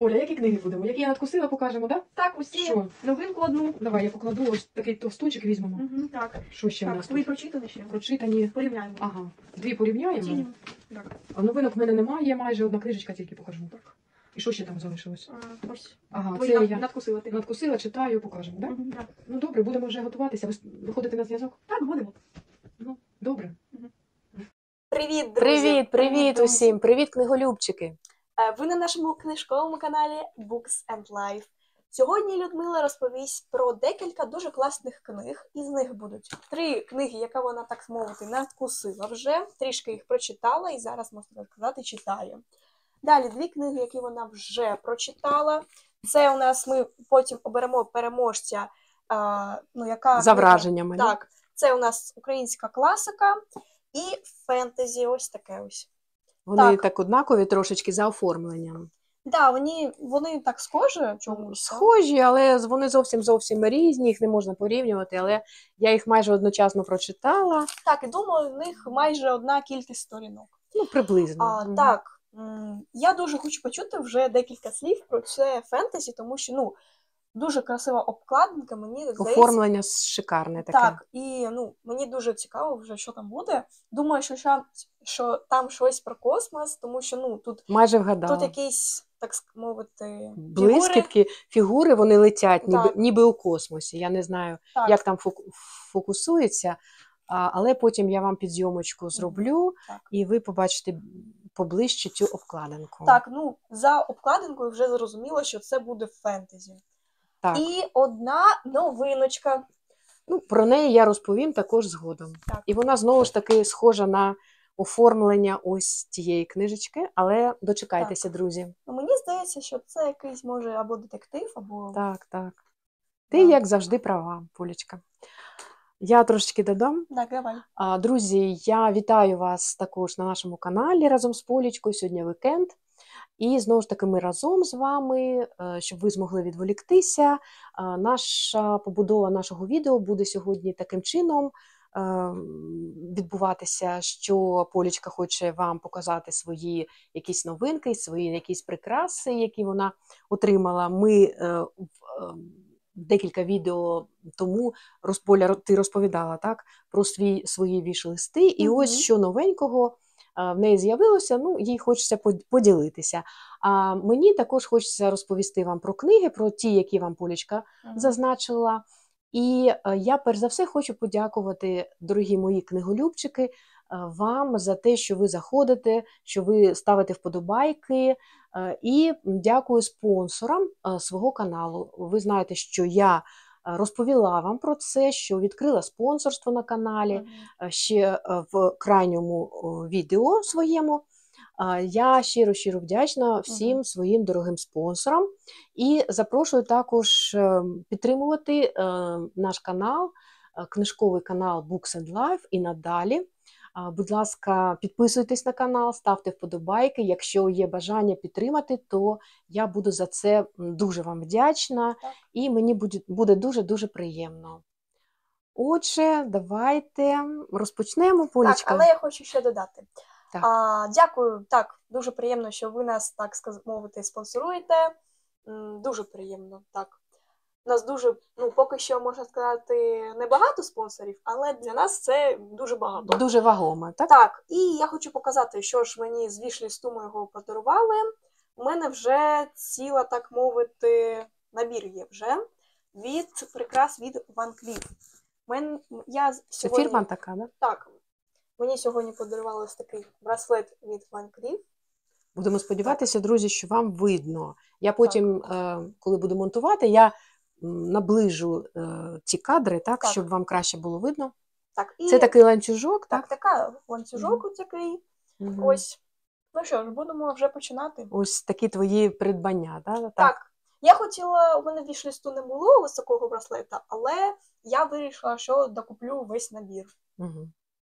Оля, які книги будемо? Які я надкусила, покажемо, так? Так, усі Що? новинку одну. Давай я покладу ось такий товстунчик візьмемо. Угу, так. Що ще в Так, нас? твої тут? прочитані ще. Прочитані. Порівняємо. Ага. Дві порівняємо. Оцінюємо. Так. А новинок в мене немає, майже одна книжечка тільки покажу. Так. І що ще там залишилось? А, ось. Ага, Твої це над- я надкусила ти. надкусила, читаю, покажемо, так? Мгм, так? Ну добре, будемо вже готуватися. Ви с- виходите на зв'язок? Так, будемо. Ну, добре. Привіт, друзі! Привіт, привіт усім! Привіт, книголюбчики! Е, Ви на нашому книжковому каналі Books and Life. Сьогодні Людмила розповість про декілька дуже класних книг. Із них будуть три книги, яка вона, так мовити, надкусила вже, трішки їх прочитала і зараз, можна сказати, читає. Далі дві книги, які вона вже прочитала. Це у нас ми потім оберемо переможця, а, ну, яка За враженнями. Так, це у нас українська класика і фентезі. Ось таке ось. Вони так. так. однакові трошечки за оформленням. Да, вони, вони так схожі чомусь. так? Схожі, але вони зовсім зовсім різні, їх не можна порівнювати. Але я їх майже одночасно прочитала. Так, і думаю, в них майже одна кількість сторінок. Ну, приблизно. А. Так, я дуже хочу почути вже декілька слів про це фентезі, тому що ну, дуже красива обкладинка, мені здається. Оформлення шикарне таке. Так, і ну, мені дуже цікаво вже, що там буде. Думаю, що, ща- що там щось про космос, тому що ну, тут, Майже вгадала. тут якісь, так мовити. Блискітки, фігури вони летять, ніби, Так. ніби у космосі. Я не знаю, Так, як там фоку- фокусується, але потім я вам під зйомочку зроблю, так. і ви побачите поближче цю обкладинку. Так, ну за обкладинкою вже зрозуміло, що це буде фентезі. Так. І одна новиночка. Ну, про неї я розповім також згодом. Так. І вона знову ж таки схожа на оформлення ось цієї книжечки, але дочекайтеся, друзі. Ну, мені здається, що це якийсь може або детектив, або Так, так. Ти, Да. як завжди, права, Полічка. Я трошечки додам. Так, давай. Друзі, я вітаю вас також на нашому каналі разом з Полічкою. Сьогодні вікенд. І знову ж таки, ми разом з вами, е, щоб ви змогли відволіктися. Е, Наша побудова нашого відео буде сьогодні таким чином е, відбуватися, що Полічка хоче вам показати свої якісь новинки, свої якісь прикраси, які вона отримала. Ми декілька відео тому розполя ти розповідала так про свій свої віш-листи, і ось що новенького в неї з'явилося. Ну, їй хочеться поділитися. А мені також хочеться розповісти вам про книги, про ті, які вам Полічка зазначила. І е, я перш за все хочу подякувати, дорогі мої книголюбчики, е, вам за те, що ви заходите, що ви ставите вподобайки. Е, І дякую спонсорам свого каналу. Ви знаєте, що я розповіла вам про це, що відкрила спонсорство на каналі е, ще е, в крайньому відео своєму. Я щиро щиро вдячна всім своїм дорогим спонсорам і запрошую також е, підтримувати наш канал, книжковий канал Books and Life і надалі. Будь ласка, підписуйтесь на канал, ставте вподобайки. Якщо є бажання підтримати, то я буду за це дуже вам вдячна Так. і мені буде- дуже-дуже приємно. Отже, давайте розпочнемо, Так, але я хочу ще додати. Так. А, дякую, так, дуже приємно, що ви нас, так мовити, спонсоруєте. Дуже приємно, так. У нас дуже, ну, поки що, можна сказати, небагато спонсорів, але для нас це дуже багато. Дуже вагомо, так? Так, і я хочу показати, що ж мені з вішлісту моєго подарували. У мене вже ціла, так мовити, набір є вже від прикрас від Van Cleef. Мен, я з- Це фірма така, да? Так, мені сьогодні подарували ось такий браслет від Van Cleef. Будемо сподіватися, друзі, що вам видно. Я потім, е, коли буду монтувати, я наближу е, ці кадри, так, Так. щоб вам краще було видно. Так, і Це такий ланцюжок, так, так? така ланцюжок ось такий. Мгм. Ось. Ну що ж, будемо вже починати. Ось такі твої придбання, так? Так. Я хотіла, у мене в вішлісту не було такого браслета, але я вирішила, що докуплю весь набір. Угу.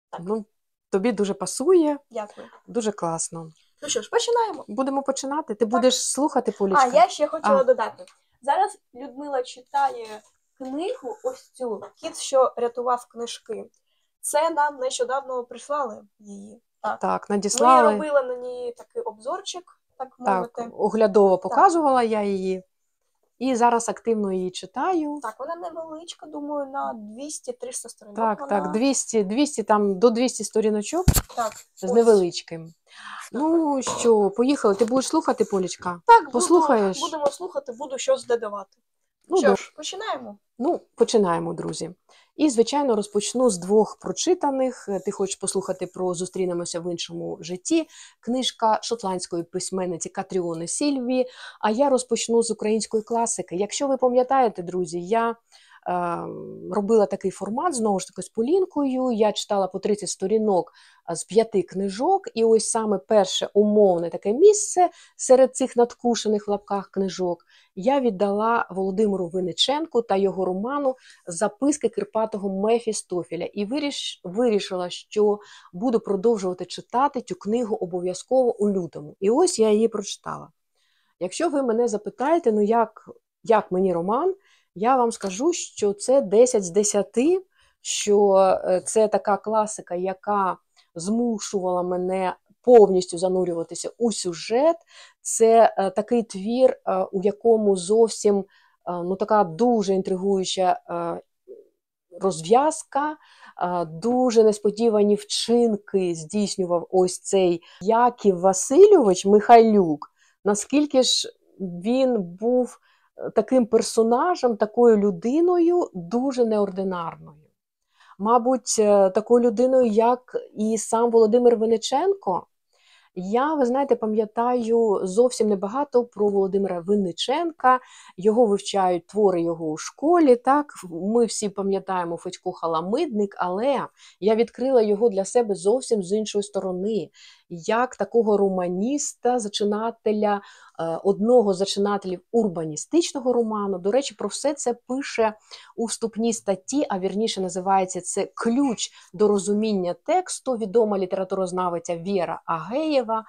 Так. Ну, тобі дуже пасує, Дякую. дуже класно. Ну що ж, починаємо. Будемо починати. Ти будеш слухати, Полічка? А, я ще хотіла А. додати. Зараз Людмила читає книгу, ось цю Кіт, що рятував книжки. Це нам нещодавно прислали її. Так. Так, Ми надіслали. робили на ній такий обзорчик. так Так, мовити. оглядово показувала я її. І зараз активно її читаю. Так, вона невеличка, думаю, на 200-300 сторінок. Так, вона... так, 200, 200 там до 200 сторіночок так. з ось. невеличким. Ну що, поїхали. Ти будеш слухати, Полічка? Так, буду- Послухаєш? будемо слухати, буду щось додавати. Ну, що ж, починаємо. ну, починаємо, друзі. І, звичайно, розпочну з двох прочитаних. Е, Ти хочеш послухати про зустрінемося в іншому житті. Книжка шотландської письменниці Катріони Сільві. А я розпочну з української класики. Якщо ви пам'ятаєте, друзі, я робила такий формат знову ж таки з Полінкою. Я читала по 30 сторінок з п'яти книжок, і ось саме перше умовне таке місце серед цих надкушених в лапках книжок я віддала Володимиру Винниченку та його роману Записки Кирпатого Мефістофіля і виріш, вирішила, що буду продовжувати читати цю книгу обов'язково у лютому. І ось я її прочитала. Якщо ви мене запитаєте, ну як, як мені роман, я вам скажу, що це 10 з 10, що е, це така класика, яка змушувала мене повністю занурюватися у сюжет. Це е, такий твір, е, у якому зовсім ну, така дуже інтригуюча розв'язка, дуже несподівані вчинки здійснював ось цей Яків Васильович Михайлюк. Наскільки ж він був таким персонажем, такою людиною дуже неординарною. Мабуть, е, такою людиною, як і сам Володимир Винниченко. Я, ви знаєте, пам'ятаю зовсім небагато про Володимира Винниченка. Його вивчають твори його у школі. Так, ми всі пам'ятаємо Федько Халамидник, але я відкрила його для себе зовсім з іншої сторони, як такого романіста, зачинателя, одного з зачинателів урбаністичного роману. До речі, про все це пише у вступній статті, а вірніше називається це Ключ до розуміння тексту, відома літературознавиця Віра Агеєва.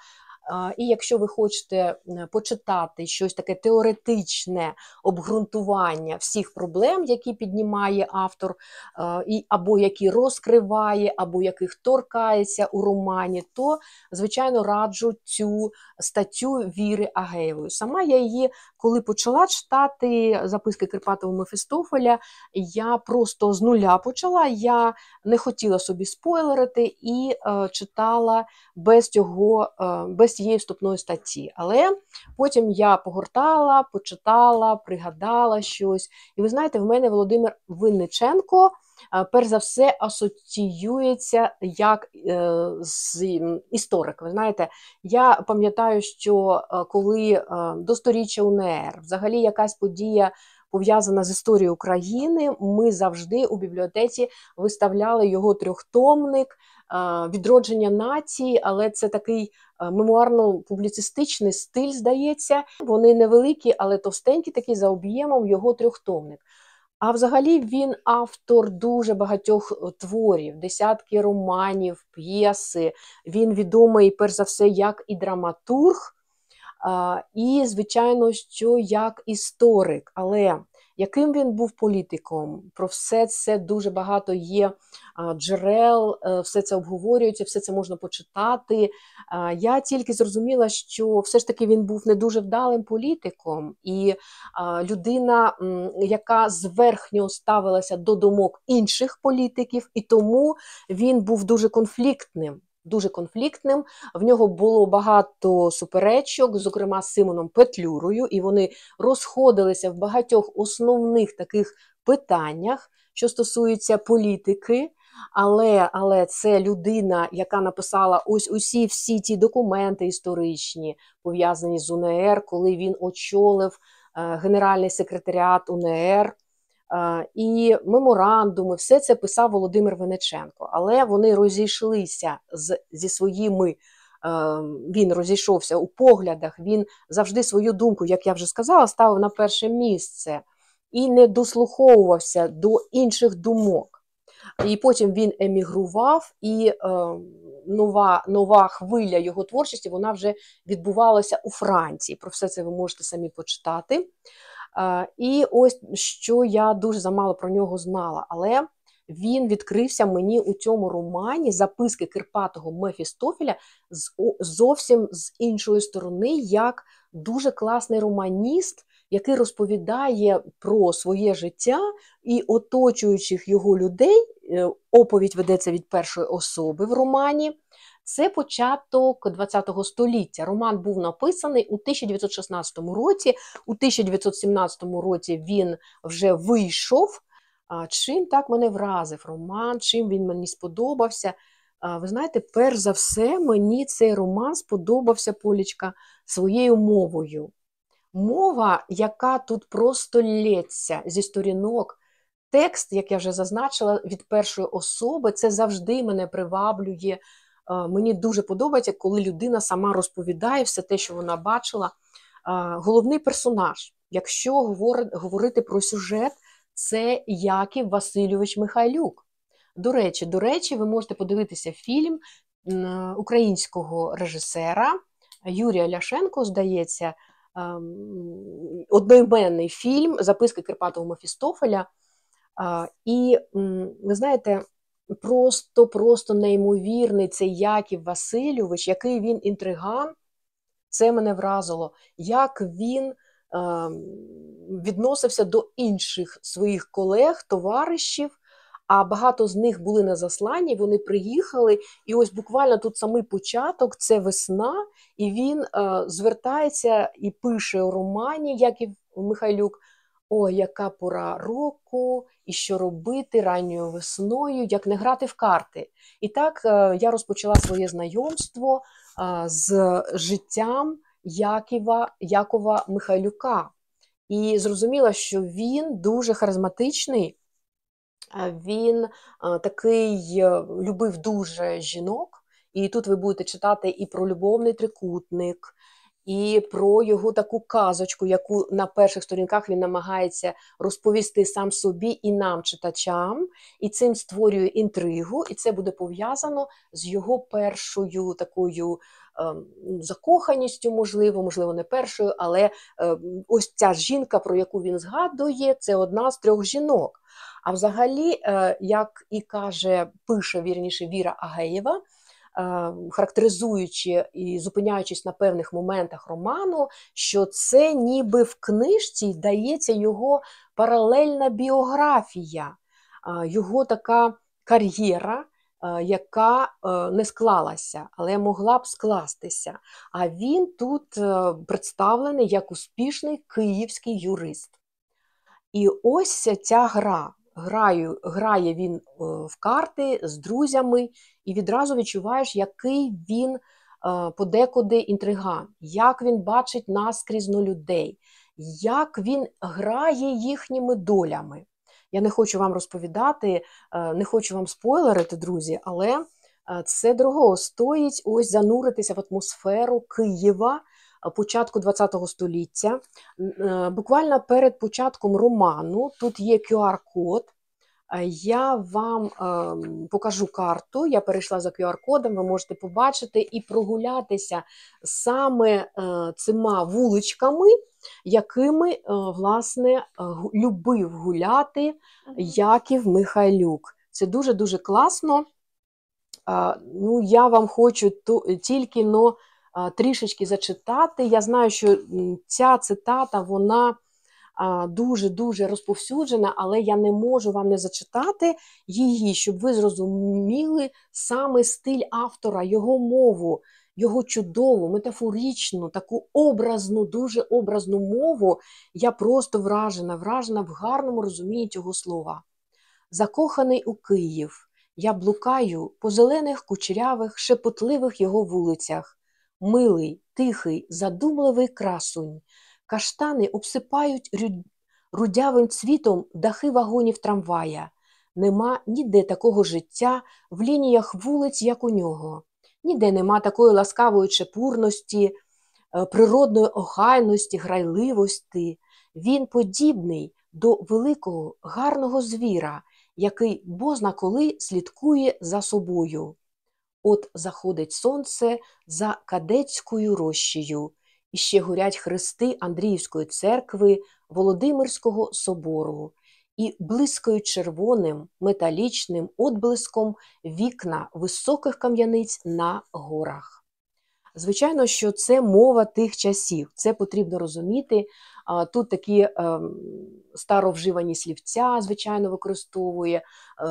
І якщо ви хочете почитати щось таке теоретичне обґрунтування всіх проблем, які піднімає автор, або які розкриває, або яких торкається у романі, то звичайно раджу цю статтю Віри Агеєвої. Сама я її, коли почала читати записки Кирпатова Мефістофеля, я просто з нуля почала. Я не хотіла собі спойлерити і е, читала без цього, е, цієї вступної статті. Але потім я погортала, почитала, пригадала щось. І ви знаєте, в мене Володимир Винниченко. е, Перш за все асоціюється як е, з історик. Ви знаєте, я пам'ятаю, що е, коли до сторіччя УНР взагалі якась подія пов'язана з історією України, ми завжди у бібліотеці виставляли його трьохтомник відродження нації, але це такий мемуарно-публіцистичний стиль, здається. Вони невеликі, але товстенькі, такі за об'ємом його трьохтомник. А взагалі він автор дуже багатьох е, творів, десятки романів, п'єси. Він відомий, перш за все, як і драматург, і, звичайно, що як історик. Але яким він був політиком? Про все це дуже багато є джерел, е, все це обговорюється, все це можна почитати. Я тільки зрозуміла, що все ж таки він був не дуже вдалим політиком, і людина, яка зверхньо ставилася до думок інших політиків, і тому він був дуже конфліктним. Дуже конфліктним. В нього було багато суперечок, зокрема з Симоном Петлюрою, і вони розходилися в багатьох основних таких питаннях, що стосуються політики. Але, але це людина, яка написала ось усі всі ті документи історичні, пов'язані з УНР, коли він очолив е, Генеральний секретаріат УНР. Е, І меморандуми, все це писав Володимир Венеченко. Але вони розійшлися з, зі своїми. е, Він розійшовся у поглядах, він завжди свою думку, як я вже сказала, ставив на перше місце і не дослуховувався до інших думок. І потім він емігрував, і е, нова, нова хвиля його творчості вона вже відбувалася у Франції. Про все це ви можете самі почитати. Е, і ось що я дуже замало про нього знала. Але він відкрився мені у цьому романі записки Кирпатого Мефістофеля з зовсім з іншої сторони, як дуже класний романіст, який розповідає про своє життя і оточуючих його людей. Е, Оповідь ведеться від першої особи в романі. Це початок ХХ століття. Роман був написаний у 1916 році. У 1917 році він вже вийшов. Чим так мене вразив роман, чим він мені сподобався. Ви знаєте, перш за все, мені цей роман сподобався Полічка своєю мовою. Мова, яка тут просто лється зі сторінок. Текст, як я вже зазначила, від першої особи, це завжди мене приваблює. Е, Мені дуже подобається, коли людина сама розповідає все те, що вона бачила. Е, Головний персонаж, якщо говорити про сюжет, це Яків Васильович Михайлюк. До речі, до речі, ви можете подивитися фільм українського режисера Юрія Ляшенко, здається, ем, одноіменний фільм Записки Кирпатого Мефістофеля. І ви знаєте, просто, просто неймовірний цей Яків Васильович, який він інтриган. Це мене вразило, як він ем, відносився до інших своїх колег, товаришів. А багато з них були на засланні, вони приїхали, і ось буквально тут самий початок це весна, і він е, звертається і пише у романі Яків Михайлюк: Ой, яка пора року, і що робити ранньою весною, як не грати в карти. І так е, я розпочала своє знайомство е, з життям Яківа, Якова Михайлюка. І зрозуміла, що він дуже харизматичний. Він е, такий любив дуже жінок, і тут ви будете читати і про любовний трикутник, і про його таку казочку, яку на перших сторінках він намагається розповісти сам собі і нам, читачам, і цим створює інтригу, і це буде пов'язано з його першою такою ем, закоханістю, можливо, можливо, не першою, але е, ось ця жінка, про яку він згадує, це одна з трьох жінок. А взагалі, е, як і каже, пише вірніше Віра Агеєва, характеризуючи і зупиняючись на певних моментах роману, що це ніби в книжці дається його паралельна біографія, його така кар'єра, е, яка е, не склалася, але могла б скластися. А він тут е, представлений як успішний київський юрист. І ось ця гра. Граю, грає він в карти з друзями, і відразу відчуваєш, який він е, подекуди інтриган, як він бачить наскрізно людей, як він грає їхніми долями. Я не хочу вам розповідати, е, не хочу вам спойлерити, друзі, але е, це дорого стоїть ось зануритися в атмосферу Києва початку ХХ століття. Буквально перед початком роману тут є QR-код. Е, Я вам ем, покажу карту. Я перейшла за QR-кодом, ви можете побачити і прогулятися саме е, цими вуличками, якими е, власне любив гуляти Яків Михайлюк. Це дуже дуже класно. Ну, я вам хочу ту- тільки но трішечки зачитати. Я знаю, що ця цитата вона дуже дуже розповсюджена, але я не можу вам не зачитати її, щоб ви зрозуміли саме стиль автора, його мову, його чудову, метафоричну, таку образну, дуже образну мову. Я просто вражена, вражена в гарному розумінні цього слова. Закоханий у Київ, я блукаю по зелених кучерявих, шепотливих його вулицях. Милий, тихий, задумливий красунь. Каштани обсипають рудявим цвітом дахи вагонів трамвая. Нема ніде такого життя в лініях вулиць, як у нього. Ніде нема такої ласкавої чепурності, е, природної охайності, грайливості. Він подібний до великого гарного звіра, який бозна коли слідкує за собою. От заходить сонце за кадетською рощею, і ще горять хрести Андріївської церкви, Володимирського собору. і блискають червоним металічним отблиском вікна високих кам'яниць на горах. Звичайно, що це мова тих часів, це потрібно розуміти. Тут такі ем, старовживані слівця, звичайно, використовує, е,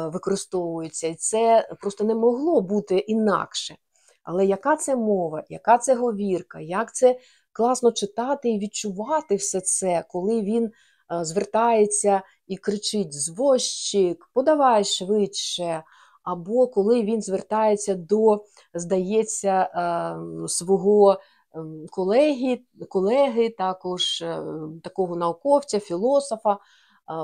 використовуються, і це просто не могло бути інакше. Але яка це мова, яка це говірка, як це класно читати і відчувати все це, коли він е, звертається і кричить звозчик, подавай швидше. Або коли він звертається до, здається, е, свого ем, колеги, колеги також е, такого науковця, філософа е,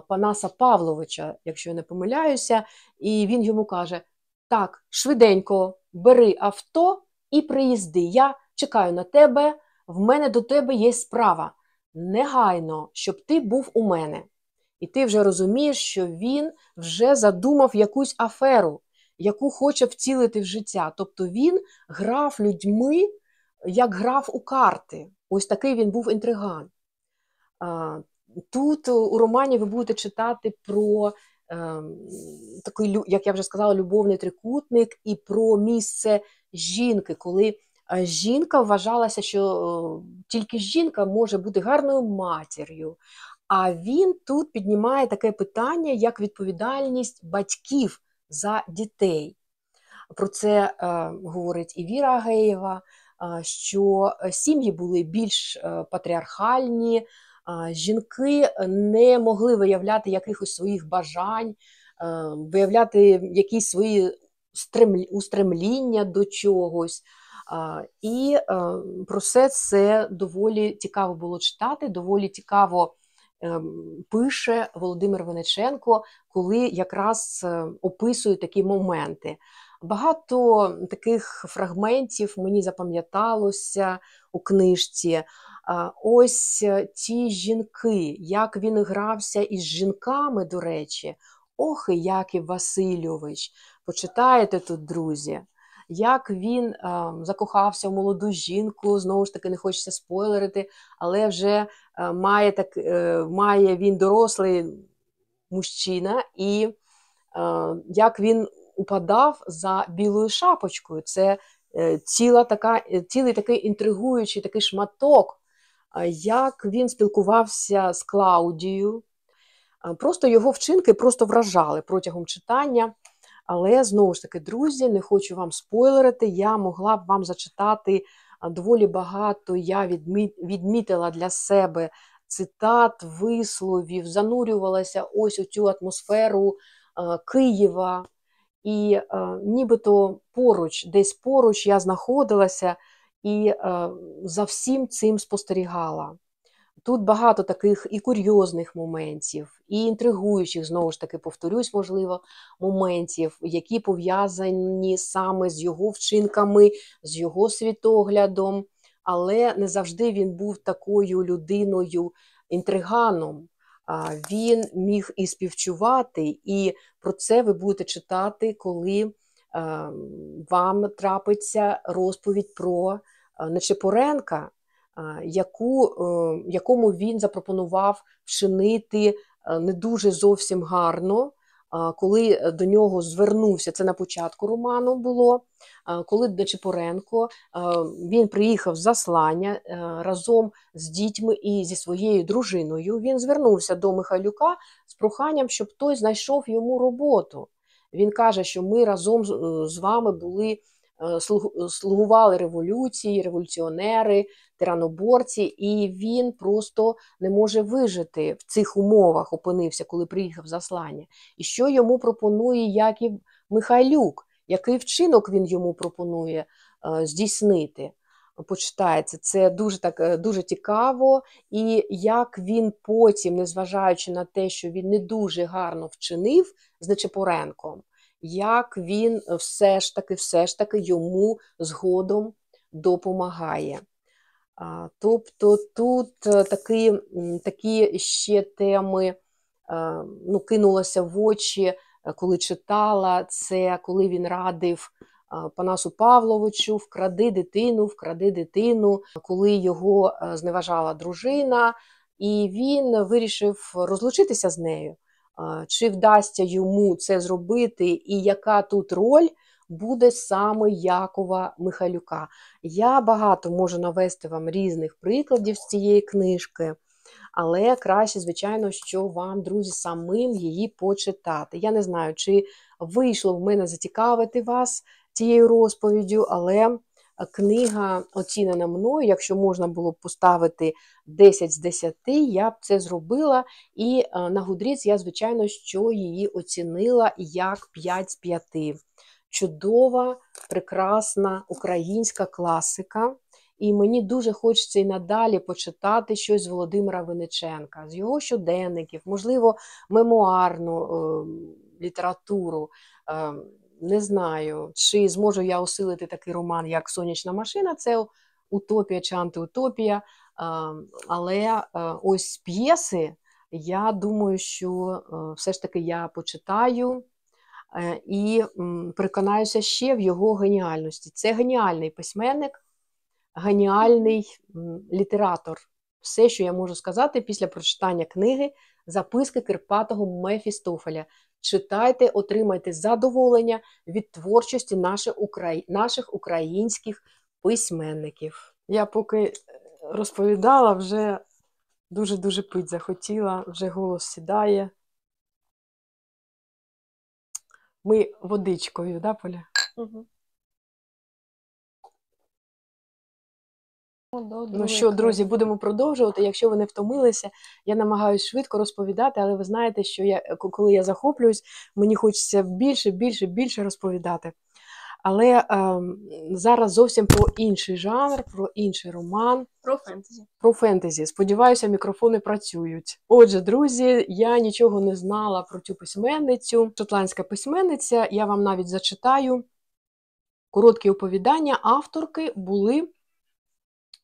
Панаса Павловича, якщо я не помиляюся, і він йому каже: Так, швиденько бери авто і приїзди. Я чекаю на тебе, в мене до тебе є справа. Негайно, щоб ти був у мене. І ти вже розумієш, що він вже задумав якусь аферу, яку хоче вцілити в життя. Тобто він грав людьми, як грав у карти. Ось такий він був інтриган. Тут у романі ви будете читати про е, такий, як я вже сказала, любовний трикутник і про місце жінки, коли жінка вважалася, що е, тільки жінка може бути гарною матір'ю. А він тут піднімає таке питання, як відповідальність батьків за дітей. Про це е, говорить і Віра Агеєва, е, що сім'ї були більш е, патріархальні, е, жінки не могли виявляти якихось своїх бажань, е, виявляти якісь свої стремлі- устремління до чогось. І е, про все це доволі цікаво було читати, доволі цікаво ем, пише Володимир Венеченко, коли якраз е, описує такі моменти. Багато таких фрагментів мені запам'яталося у книжці. Ось е, ті жінки, як він грався із жінками, до речі, ох, і Яків Васильович. Почитаєте тут, друзі, як він а, закохався в молоду жінку, знову ж таки, не хочеться спойлерити, але вже а, має, так, е, має він дорослий мужчина, і а, як він упадав за білою шапочкою. Це е, ціла така, е, цілий такий інтригуючий такий шматок, а, як він спілкувався з Клаудією. Просто його вчинки просто вражали протягом читання. Але знову ж таки, друзі, не хочу вам спойлерити. Я могла б вам зачитати доволі багато. Я відмітила для себе цитат, висловів, занурювалася ось у цю атмосферу Києва. І нібито поруч, десь поруч я знаходилася і за всім цим спостерігала. Тут багато таких і курйозних моментів, і інтригуючих, знову ж таки, повторюсь, можливо, моментів, які пов'язані саме з його вчинками, з його світоглядом, але не завжди він був такою людиною інтриганом. Він міг і співчувати, і про це ви будете читати, коли е, вам трапиться розповідь про е, Нечепоренка, яку, е, якому він запропонував вчинити е, не дуже зовсім гарно, коли до нього звернувся, це на початку роману було, коли Нечепоренко, е, він приїхав з заслання е, разом з дітьми і зі своєю дружиною, він звернувся до Михайлюка з проханням, щоб той знайшов йому роботу. Він каже, що ми разом з, е, вами були, е, слугували революції, революціонери, тираноборці, і він просто не може вижити в цих умовах, опинився, коли приїхав заслання. І що йому пропонує Яків Михайлюк? Який вчинок він йому пропонує е, здійснити? Почитається, це дуже так е, дуже цікаво, і як він потім, незважаючи на те, що він не дуже гарно вчинив з Нечепоренком, як він все ж таки, все ж таки йому згодом допомагає. Тобто тут е, такі, такі ще теми е, ну, кинулося в очі, е, коли читала це, коли він радив Панасу Павловичу вкради дитину, вкради дитину, коли його зневажала дружина, і він вирішив розлучитися з нею. Чи вдасться йому це зробити, і яка тут роль буде саме Якова Михайлюка. Я багато можу навести вам різних прикладів з цієї книжки, але краще, звичайно, що вам, друзі, самим її почитати. Я не знаю, чи вийшло в мене зацікавити вас цією розповіддю, але книга оцінена мною. Якщо можна було б поставити 10 з 10, я б це зробила. І е, на Гудріц я, звичайно, що її оцінила як 5 з 5. Чудова, прекрасна українська класика. І мені дуже хочеться і надалі почитати щось з Володимира Винниченка, з його щоденників, можливо, мемуарну е, літературу. Е, не знаю, чи зможу я осилити такий роман, як Сонячна машина, це утопія чи антиутопія. Але ось п'єси, я думаю, що все ж таки я почитаю. Е, І переконаюся ще в його геніальності. Це геніальний письменник, геніальний літератор. Все, що я можу сказати після прочитання книги Записки Кирпатого Мефістофеля. Читайте, отримайте задоволення від творчості наших, украї... наших українських письменників. Я поки е, розповідала, вже дуже-дуже пить захотіла, вже голос сідає. Ми водичкою, да, Поля? Угу. Ну що, друзі, будемо продовжувати. Якщо ви не втомилися, я намагаюся швидко розповідати, але ви знаєте, що я, коли я захоплююсь, мені хочеться більше, більше, більше розповідати. Але ем, зараз зовсім про інший жанр, про інший роман, Про фентезі. про фентезі. Сподіваюся, мікрофони працюють. Отже, друзі, я нічого не знала про цю письменницю. Шотландська письменниця. Я вам навіть зачитаю короткі оповідання. Авторки були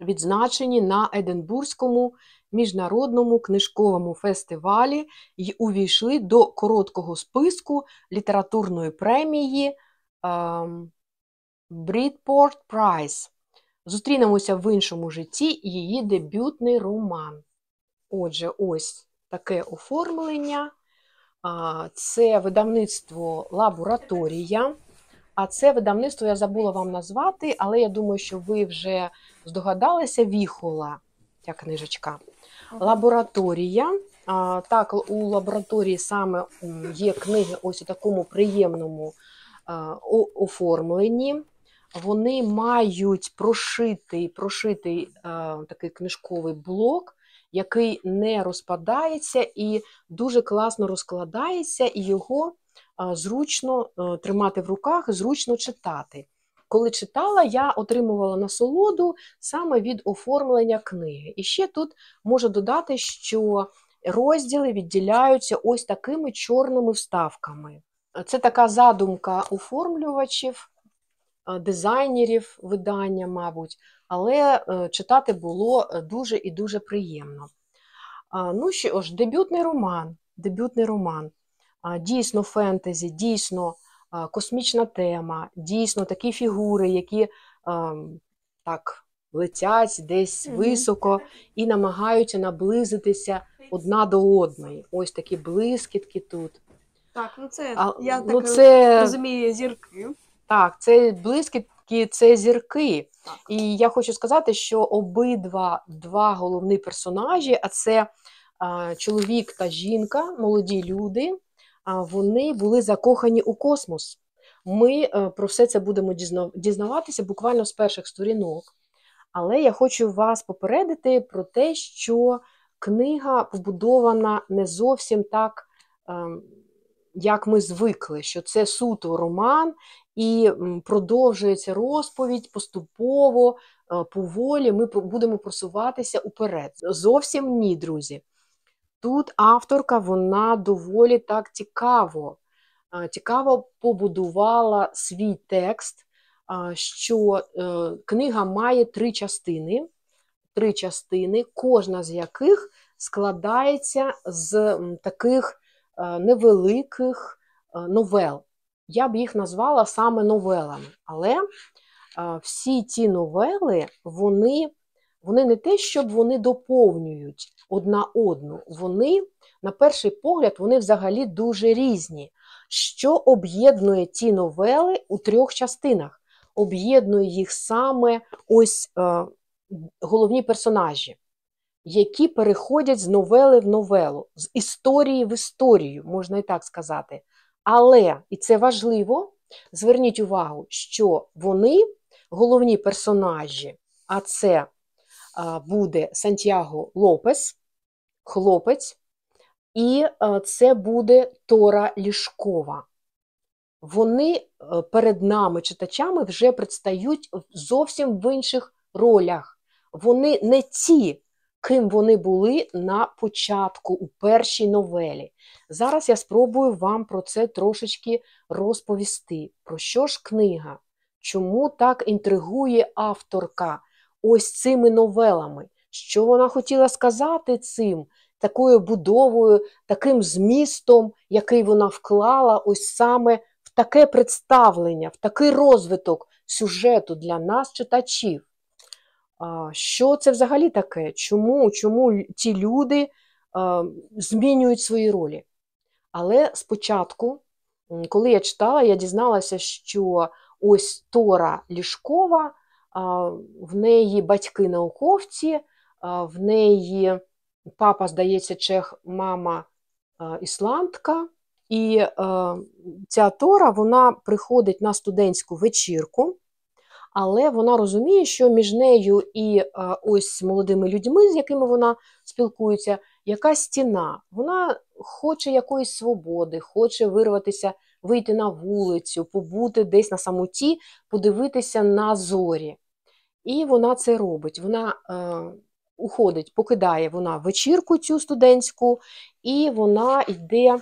відзначені на Единбурзькому міжнародному книжковому фестивалі і увійшли до короткого списку літературної премії ем, Bridport Prize. Зустрінемося в іншому житті її дебютний роман. Отже, ось таке оформлення. Це видавництво Лабораторія. А це видавництво я забула вам назвати, але я думаю, що ви вже здогадалися Віхола, ця книжечка. Лабораторія. Так, у лабораторії саме є книги ось у такому приємному оформленні. Вони мають прошитий, прошитий такий книжковий блок, який не розпадається і дуже класно розкладається, і його зручно е, тримати в руках, зручно читати. Коли читала, я отримувала насолоду саме від оформлення книги. І ще тут можу додати, що розділи відділяються ось такими чорними вставками. Це така задумка оформлювачів, дизайнерів видання, мабуть, але е, читати було е, дуже і дуже приємно. Ну що ж, дебютний роман. Дебютний роман. Дійсно фентезі, дійсно космічна тема, дійсно такі фігури, які ем, так летять десь високо і намагаються наблизитися одна до одної. Ось такі блискітки тут. Так, ну це А, я ну, так це, розумію зірки. так, це блискітки, це зірки. Так. І я хочу сказати, що обидва два головні персонажі, а це а, чоловік та жінка, молоді люди, вони були закохані у космос. Ми е, про все це будемо дізнаватися буквально з перших сторінок. Але я хочу вас попередити про те, що книга побудована не зовсім так, ем, як ми звикли, що це суто роман, і продовжується розповідь поступово, е, поволі. Ми будемо просуватися уперед. Зовсім ні, друзі. Тут авторка вона доволі так цікаво, цікаво побудувала свій текст, що е, книга має три частини, три частини, кожна з яких складається з таких е, невеликих е, новел. Я б їх назвала саме новелами, але всі ті новели вони вони не те, щоб вони доповнюють одна одну. Вони, на перший погляд, вони взагалі дуже різні. Що об'єднує ті новели у трьох частинах? Об'єднує їх саме ось е, головні персонажі, які переходять з новели в новелу, з історії в історію, можна і так сказати. Але, і це важливо, зверніть увагу, що вони, головні персонажі, а це буде Сантьяго Лопес, хлопець, і це буде Тора Лішкова. Вони е, перед нами, читачами, вже предстають зовсім в інших ролях. Вони не ті, ким вони були на початку у першій новелі. Зараз я спробую вам про це трошечки розповісти. Про що ж книга? Чому так інтригує авторка ось цими новелами? Що вона хотіла сказати цим, такою будовою, таким змістом, який вона вклала ось саме в таке представлення, в такий розвиток сюжету для нас, читачів? Що це взагалі таке? Чому, чому ці люди змінюють свої ролі? Але спочатку, коли я читала, я дізналася, що ось Тора Лішкова, в неї батьки науковці, в неї папа, здається, чех, мама ісландка. І е, ця Тора вона приходить на студентську вечірку, але вона розуміє, що між нею і е, ось молодими людьми, з якими вона спілкується, якась стіна. Вона хоче якоїсь свободи, хоче вирватися, вийти на вулицю, побути десь на самоті, подивитися на зорі. І вона це робить. Вона е, уходить, покидає вона вечірку цю студентську, і вона йде е,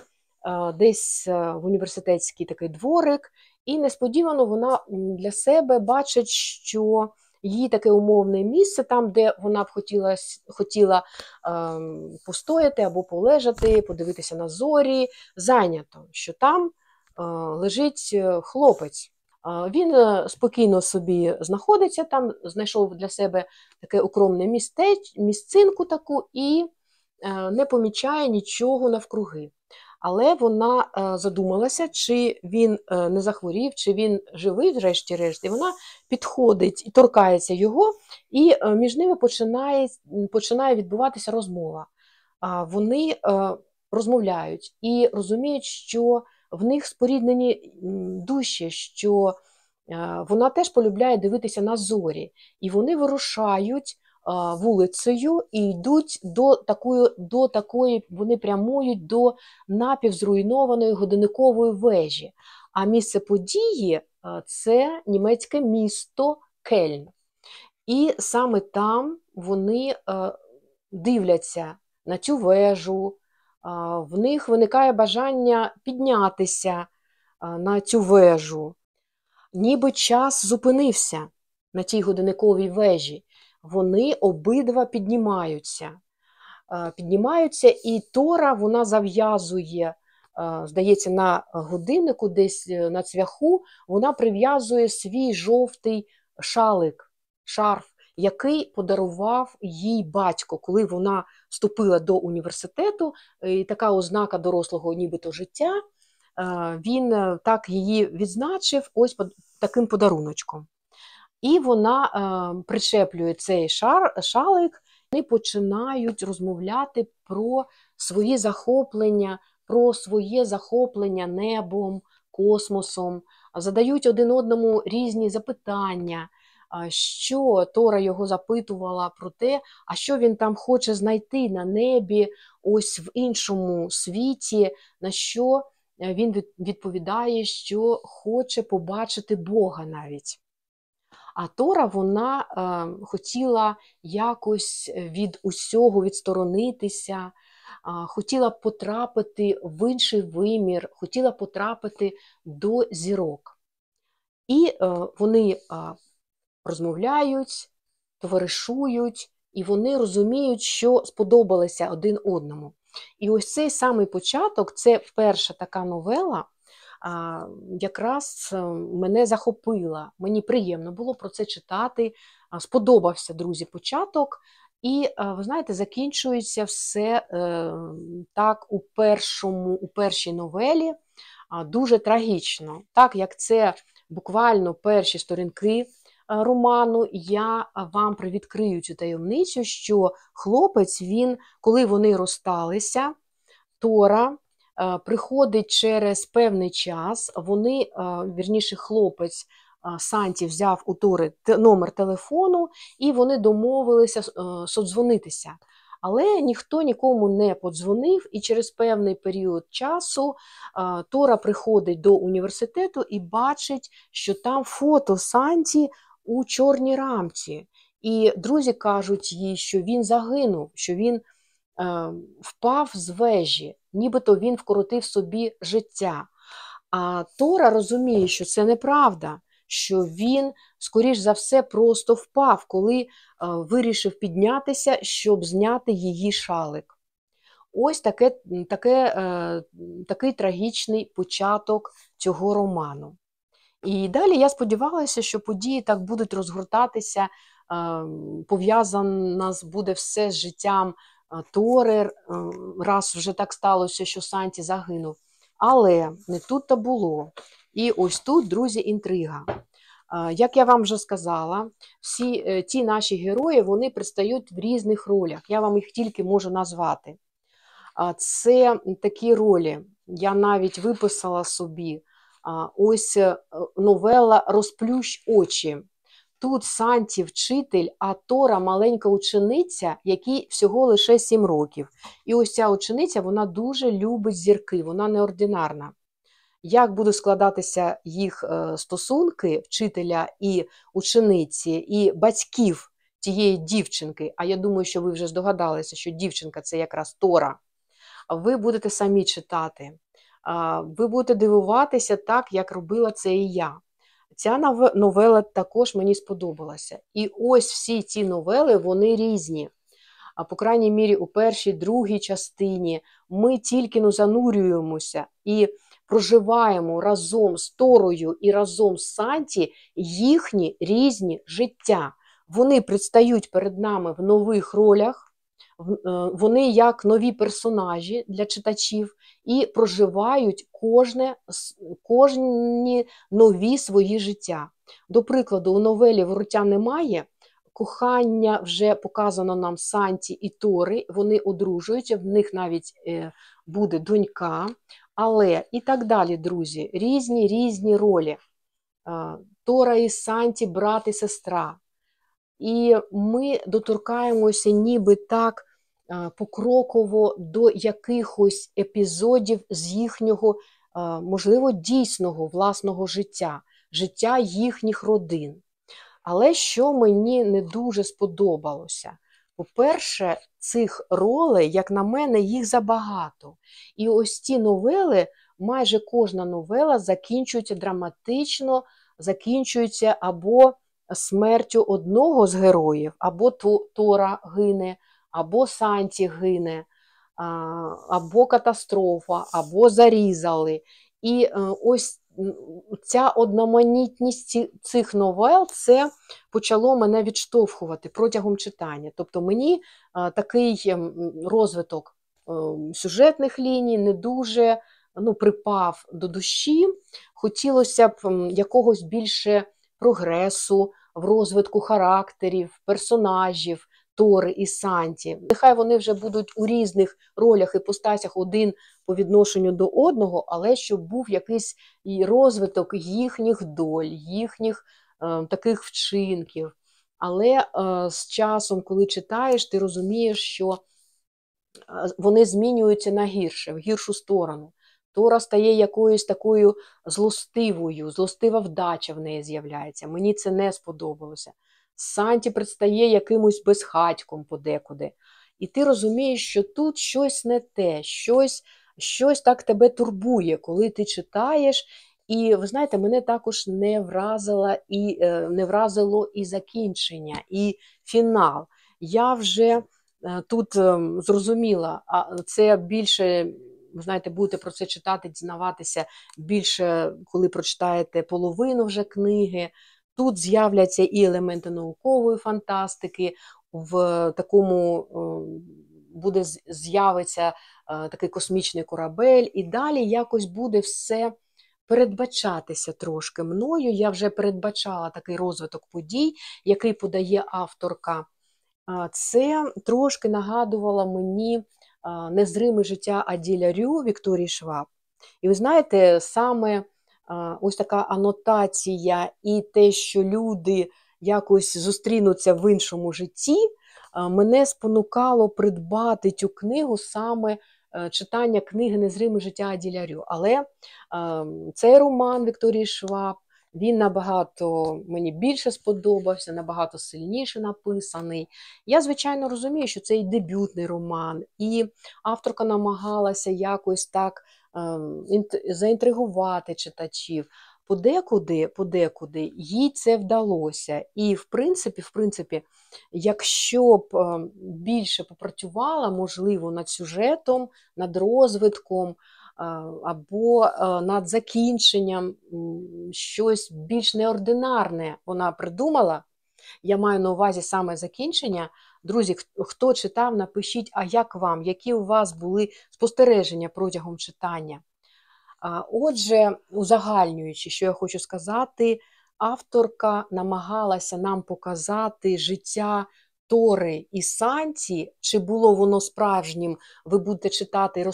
десь е, в університетський такий дворик, і несподівано вона для себе бачить, що її таке умовне місце, там, де вона б хотіла, хотіла ем, постояти або полежати, подивитися на зорі, зайнято, що там е, лежить е, хлопець. Він е, спокійно собі знаходиться там, знайшов для себе таке укромне містеч, місцинку таку і е, не помічає нічого навкруги. Але вона е, задумалася, чи він не захворів, чи він живий, врешті-решт. І вона підходить і торкається його, і між ними починає, починає відбуватися розмова. Вони розмовляють і розуміють, що в них споріднені душі, що е, вона теж полюбляє дивитися на зорі, і вони вирушають вулицею і йдуть до такої, до такої, вони прямують до напівзруйнованої годинникової вежі. А місце події це німецьке місто Кельн. І саме там вони е, дивляться на цю вежу, в них виникає бажання піднятися на цю вежу. Ніби час зупинився на тій годинниковій вежі. Вони обидва піднімаються. Піднімаються, і Тора вона зав'язує, здається, на годиннику, десь е, на цвяху, вона прив'язує свій жовтий шалик, шарф, який подарував їй батько, коли вона вступила до університету, і така ознака дорослого нібито життя. е, Він е, так її відзначив ось таким подаруночком. І вона е, причеплює цей шар, шалик, вони починають розмовляти про свої захоплення, про своє захоплення небом, космосом, задають один одному різні запитання. Що Тора його запитувала про те, а що він там хоче знайти на небі, ось в іншому світі, на що е, він відповідає, що хоче побачити Бога навіть. А Тора вона е, хотіла якось від усього відсторонитися, а, хотіла потрапити в інший вимір, хотіла потрапити до зірок. І е, вони розмовляють, товаришують, і вони розуміють, що сподобалися один одному. І ось цей самий початок це перша така новела, якраз е, мене захопила. Мені приємно було про це читати. Сподобався, друзі, початок. І е, ви знаєте, закінчується все е, так у першому, у першій новелі дуже трагічно. Так як це буквально перші сторінки роману, я вам привідкрию цю таємницю, що хлопець, він, коли вони розсталися, Тора е, приходить через певний час. Вони, е, вірніше, хлопець е, Санті взяв у Тори номер телефону, і вони домовилися е, содзвонитися. Але ніхто нікому не подзвонив, і через певний період часу е, Тора приходить до університету і бачить, що там фото Санті у чорній рамці. І друзі кажуть їй, що він загинув, що він е, впав з вежі, нібито він вкоротив собі життя. А Тора розуміє, що це неправда, що він, скоріш за все, просто впав, коли е, вирішив піднятися, щоб зняти її шалик. Ось таке, таке, е, такий трагічний початок цього роману. І далі я сподівалася, що події так будуть розгортатися, е, пов'язано буде все з життям е, Тори, е, раз вже так сталося, що Санті загинув. Але не тут-то було. І ось тут, друзі, інтрига. Як я вам вже сказала, всі ті наші герої вони предстають в різних ролях. Я вам їх тільки можу назвати. Це такі ролі. Я навіть виписала собі ось е, новела Розплющ очі. Тут Санті вчитель, а Тора маленька учениця, якій всього лише 7 років. І ось ця учениця вона дуже любить зірки, вона неординарна. Як будуть складатися їх е, стосунки вчителя і учениці, і батьків тієї дівчинки, а я думаю, що ви вже здогадалися, що дівчинка це якраз Тора, ви будете самі читати. Ви будете дивуватися так, як робила це і я. Ця новела також мені сподобалася. І ось всі ці новели вони різні. А по крайній мірі, у першій, другій частині ми тільки ну, занурюємося і проживаємо разом з Торою і разом з Санті їхні різні життя. Вони предстають перед нами в нових ролях, вони як нові персонажі для читачів і проживають кожне, кожні нові свої життя. До прикладу, у новелі Вороття немає. Кохання вже показано нам Санті і Тори, вони одружуються, в них навіть е, буде донька, але і так далі, друзі, різні різні ролі. Е, Тора і Санті, брат і сестра. І ми доторкаємося ніби так е, покроково до якихось епізодів з їхнього, можливо, дійсного власного життя, життя їхніх родин. Але що мені не дуже сподобалося? По-перше, цих ролей, як на мене, їх забагато. І ось ці новели, майже кожна новела закінчується драматично, закінчується або смертю одного з героїв, або Тора гине, або Санті гине, або катастрофа, або зарізали. І е, ось ця одноманітність цих новел це почало мене відштовхувати протягом читання. Тобто мені е, такий ем, розвиток е, сюжетних ліній не дуже ну, припав до душі. Хотілося б якогось більше прогресу в розвитку характерів, персонажів Тори і Санті. Нехай вони вже будуть у різних ролях і постатях один по відношенню до одного, але щоб був якийсь і розвиток їхніх доль, їхніх е, таких вчинків. Але е, з часом, коли читаєш, ти розумієш, що е, вони змінюються на гірше, в гіршу сторону. Тора стає якоюсь такою злостивою, злостива вдача в неї з'являється. Мені це не сподобалося. Санті предстає якимось безхатьком подекуди. І ти розумієш, що тут щось не те, щось, щось так тебе турбує, коли ти читаєш. І ви знаєте, мене також не вразила і е, не вразило і закінчення, і фінал. Я вже е, тут е, зрозуміла, а це більше, ви знаєте, будете про це читати, дізнаватися більше, коли прочитаєте половину вже книги. Тут з'являться і елементи наукової фантастики, в такому е, буде з'явиться е, такий космічний корабель, і далі якось буде все передбачатися трошки мною. Я вже передбачала такий розвиток подій, який подає авторка. Це трошки нагадувало мені незриме життя Аділя Рю Вікторії Шваб. І ви знаєте, саме ось така анотація і те, що люди якось зустрінуться в іншому житті, мене спонукало придбати цю книгу саме е, читання книги Незриме життя Аділя Рю. Але цей роман Вікторії Шваб він набагато мені більше сподобався, набагато сильніше написаний. Я, звичайно, розумію, що це і дебютний роман, і авторка намагалася якось так заінтригувати читачів. Подекуди, подекуди їй це вдалося. І, в принципі, в принципі, якщо б ем, більше попрацювала, можливо, над сюжетом, над розвитком, або е, над закінченням щось більш неординарне вона придумала. Я маю на увазі саме закінчення. Друзі, хто читав, напишіть, а як вам, які у вас були спостереження протягом читання. Отже, узагальнюючи, що я хочу сказати, авторка намагалася нам показати життя Тори і Санті, чи було воно справжнім, ви будете читати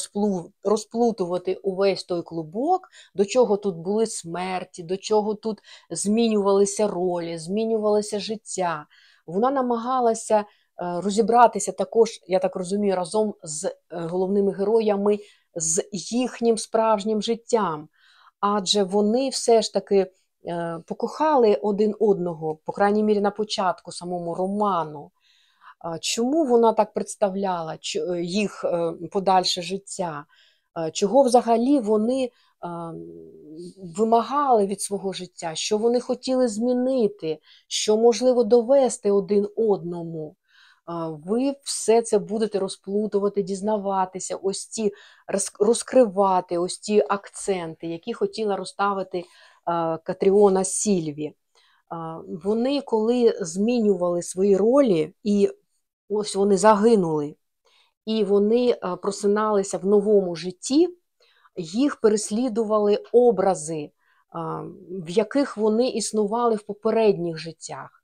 розплутувати увесь той клубок, до чого тут були смерті, до чого тут змінювалися ролі, змінювалося життя. Вона намагалася розібратися також, я так розумію, разом з е, головними героями, з їхнім справжнім життям. Адже вони все ж таки е, покохали один одного, по крайній мірі на початку самому роману. Чому вона так представляла е, їх е, подальше життя? Е, Чого взагалі вони е, вимагали від свого життя, що вони хотіли змінити, що можливо довести один одному? Ви все це будете розплутувати, дізнаватися, ось ці розкривати ось ті акценти, які хотіла розставити Катріона Сільві. Вони, коли змінювали свої ролі, і ось вони загинули, і вони просиналися в новому житті, їх переслідували образи, в яких вони існували в попередніх життях.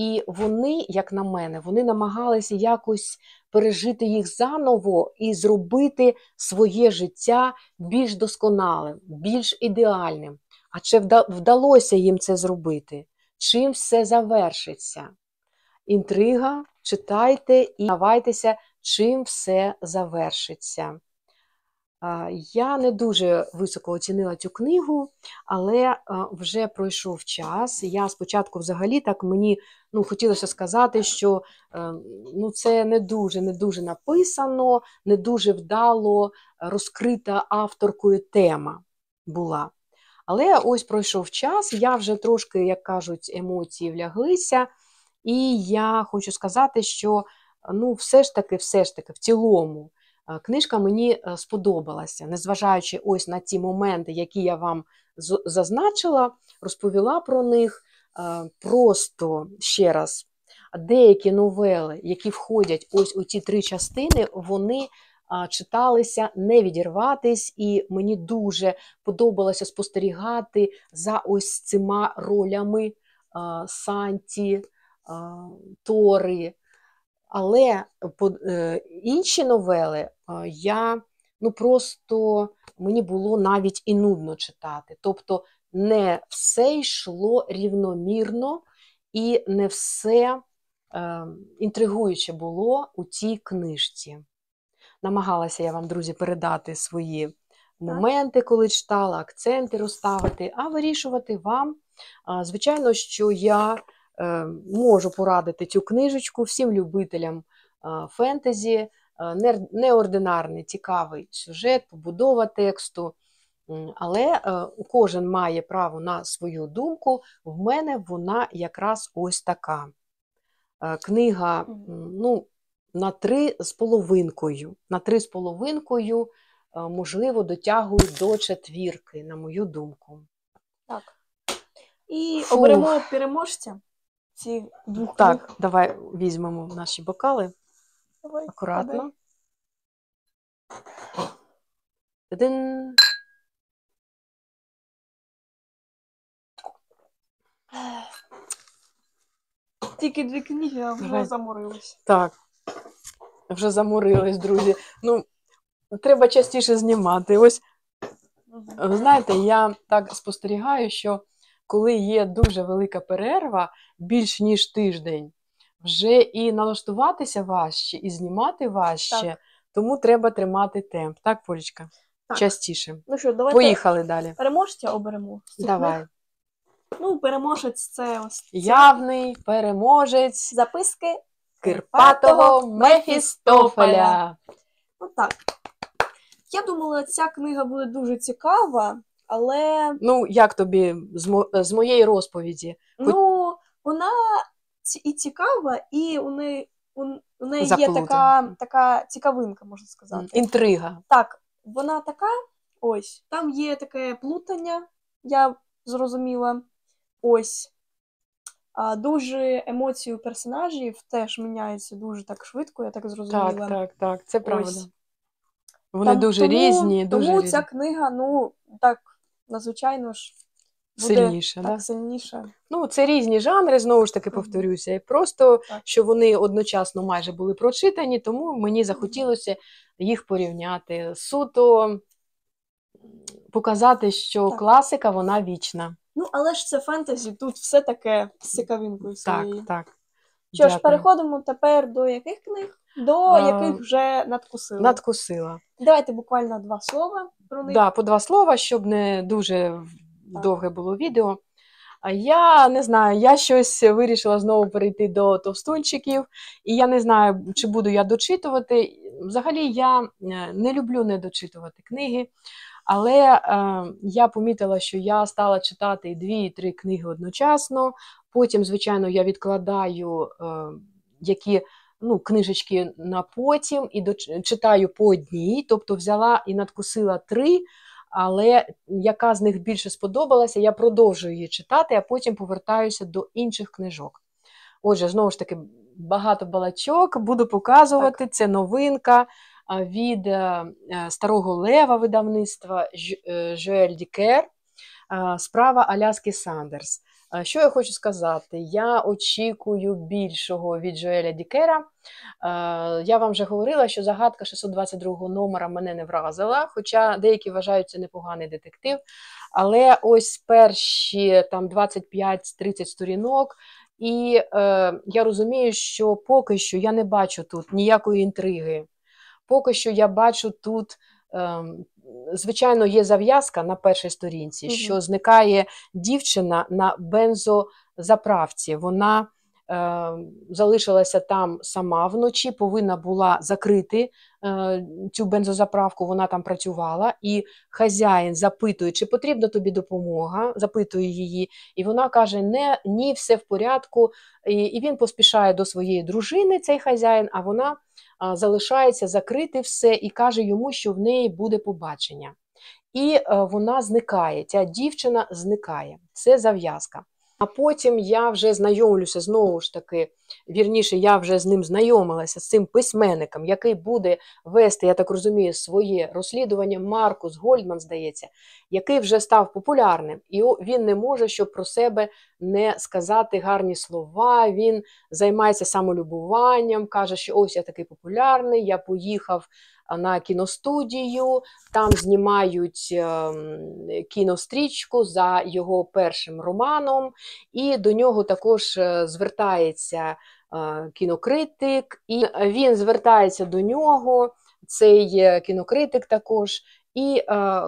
І вони, як на мене, вони намагалися якось пережити їх заново і зробити своє життя більш досконалим, більш ідеальним. А чи вдалося їм це зробити? Чим все завершиться? Інтрига, читайте і давайтеся, чим все завершиться. Я не дуже високо оцінила цю книгу, але вже пройшов час. Я спочатку взагалі так мені ну, хотілося сказати, що е, ну, це не дуже, не дуже написано, не дуже вдало розкрита авторкою тема була. Але ось пройшов час, я вже трошки, як кажуть, емоції вляглися, і я хочу сказати, що ну, все ж таки, все ж таки, в цілому, книжка мені е, сподобалася, незважаючи ось на ті моменти, які я вам зазначила, розповіла про них. Е, Просто ще раз, деякі новели, які входять ось у ці три частини, вони читалися не відірватись, і мені дуже подобалося спостерігати за ось цими ролями Санті, Тори. Але по, е, інші новели а, я ну просто мені було навіть і нудно читати. Тобто не все йшло рівномірно і не все е, інтригуюче було у цій книжці. Намагалася я вам, друзі, передати свої моменти, коли читала, акценти розставити, а вирішувати вам. Звичайно, що я е, можу порадити цю книжечку всім любителям фентезі, е, неординарний, цікавий сюжет, побудова тексту. Але е, кожен має право на свою думку. В мене вона якраз ось така. Е, Книга ну, на три з половинкою. На три з половинкою, е, можливо, дотягую до четвірки, на мою думку. Так. І Фух. оберемо переможця цих двох Так, давай візьмемо наші бокали Давай, акуратно. Один. Тільки дві книги, а вже Давай. заморились. Так. Вже заморились, друзі. Ну, треба частіше знімати. Ось Ви знаєте, я так спостерігаю, що коли є дуже велика перерва, більш ніж тиждень, вже і налаштуватися важче, і знімати важче, Так. тому треба тримати темп. Так, Полічка? Так. Частіше. Ну що, давайте Поїхали далі. переможця оберемо. Давай. Ну, переможець це ось ця Явний переможець записки. Кирпатого Мефістофеля. Ну так. Я думала, ця книга буде дуже цікава, але Ну, як тобі з, мо- з моєї розповіді? ну, вона і цікава, і у неї, у, неї є така, така цікавинка, можна сказати. Інтрига. Так, вона така, ось, там є таке плутання, я зрозуміла. Ось. А, дуже емоції у персонажів теж міняються дуже так швидко, я так зрозуміла. Так, так, так, це правда. Ось. Вони Там- дуже тому, різні, дуже тому різні. ця книга, ну, так, надзвичайно ж буде Сильніше, так да? сильніша. Ну, це різні жанри, знову ж таки повторюся. І просто, Так. що вони одночасно майже були прочитані, тому мені захотілося їх порівняти. Суто показати, що Так. класика, вона вічна. Ну, але ж це фентезі, тут все таке з цікавинкою Так, своєю. так. Що ж, переходимо тепер до яких книг? До А, яких вже надкусили. Надкусила. Давайте буквально два слова про них. Да, по два слова, щоб не дуже в- довге було відео. А я не знаю, я щось вирішила знову перейти до товстунчиків, і я не знаю, чи буду я дочитувати. Взагалі, я е, не люблю не дочитувати книги, але е, я помітила, що я стала читати дві-три книги одночасно. Потім, звичайно, я відкладаю е, які ну, книжечки на потім і читаю по одній, тобто взяла і надкусила три, але яка з них більше сподобалася, я продовжую її читати, а потім повертаюся до інших книжок. Отже, знову ж таки, багато балачок буду показувати. Це новинка від е, е, старого лева видавництва е, Жюель Дікер. Справа Аляски Сандерс. Що я хочу сказати? Я очікую більшого від Жоеля Дікера. Я вам вже говорила, що загадка 622 номера мене не вразила, хоча деякі вважають це непоганий детектив. Але ось перші там 25-30 сторінок, і е, я розумію, що поки що я не бачу тут ніякої інтриги. Поки що я бачу тут. Ем, Звичайно, є зав'язка на першій сторінці, Мгм. що зникає дівчина на бензозаправці. Вона е, залишилася там сама вночі, повинна була закрити е, цю бензозаправку. Вона там працювала, і хазяїн запитує, чи потрібна тобі допомога, запитує її, і вона каже: не, ні, все в порядку. І, і він поспішає до своєї дружини, цей хазяїн, а вона залишається закрити все і каже йому, що в неї буде побачення. І е, вона зникає, ця дівчина зникає. Це зав'язка. А потім я вже знайомлюся знову ж таки, вірніше, я вже з ним знайомилася з цим письменником, який буде вести, я так розумію, своє розслідування. Маркус Гольдман, здається, який вже став популярним, і він не може, щоб про себе не сказати гарні слова. Він займається самолюбуванням, каже, що ось я такий популярний, я поїхав на кіностудію, там знімають ем, кінострічку за його першим романом, і до нього також е, звертається е, кінокритик, і він звертається до нього, цей е, кінокритик також, і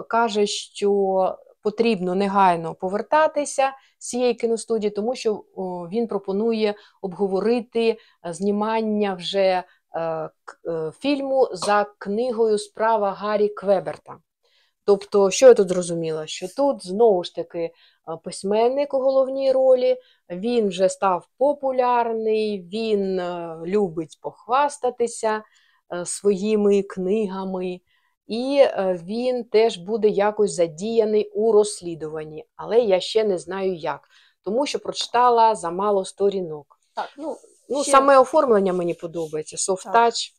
каже, що потрібно негайно повертатися з цієї кіностудії, тому що він пропонує обговорити знімання вже фільму за книгою Справа Гаррі Квеберта. Тобто, що я тут зрозуміла? Що тут знову ж таки е, письменник у головній ролі, він вже став популярний, він е, любить похвастатися е, своїми книгами, і е, він теж буде якось задіяний у розслідуванні, але я ще не знаю як. тому що прочитала замало сторінок. Так, ну, Ну, Ще- саме оформлення мені подобається. Soft Так. Touch.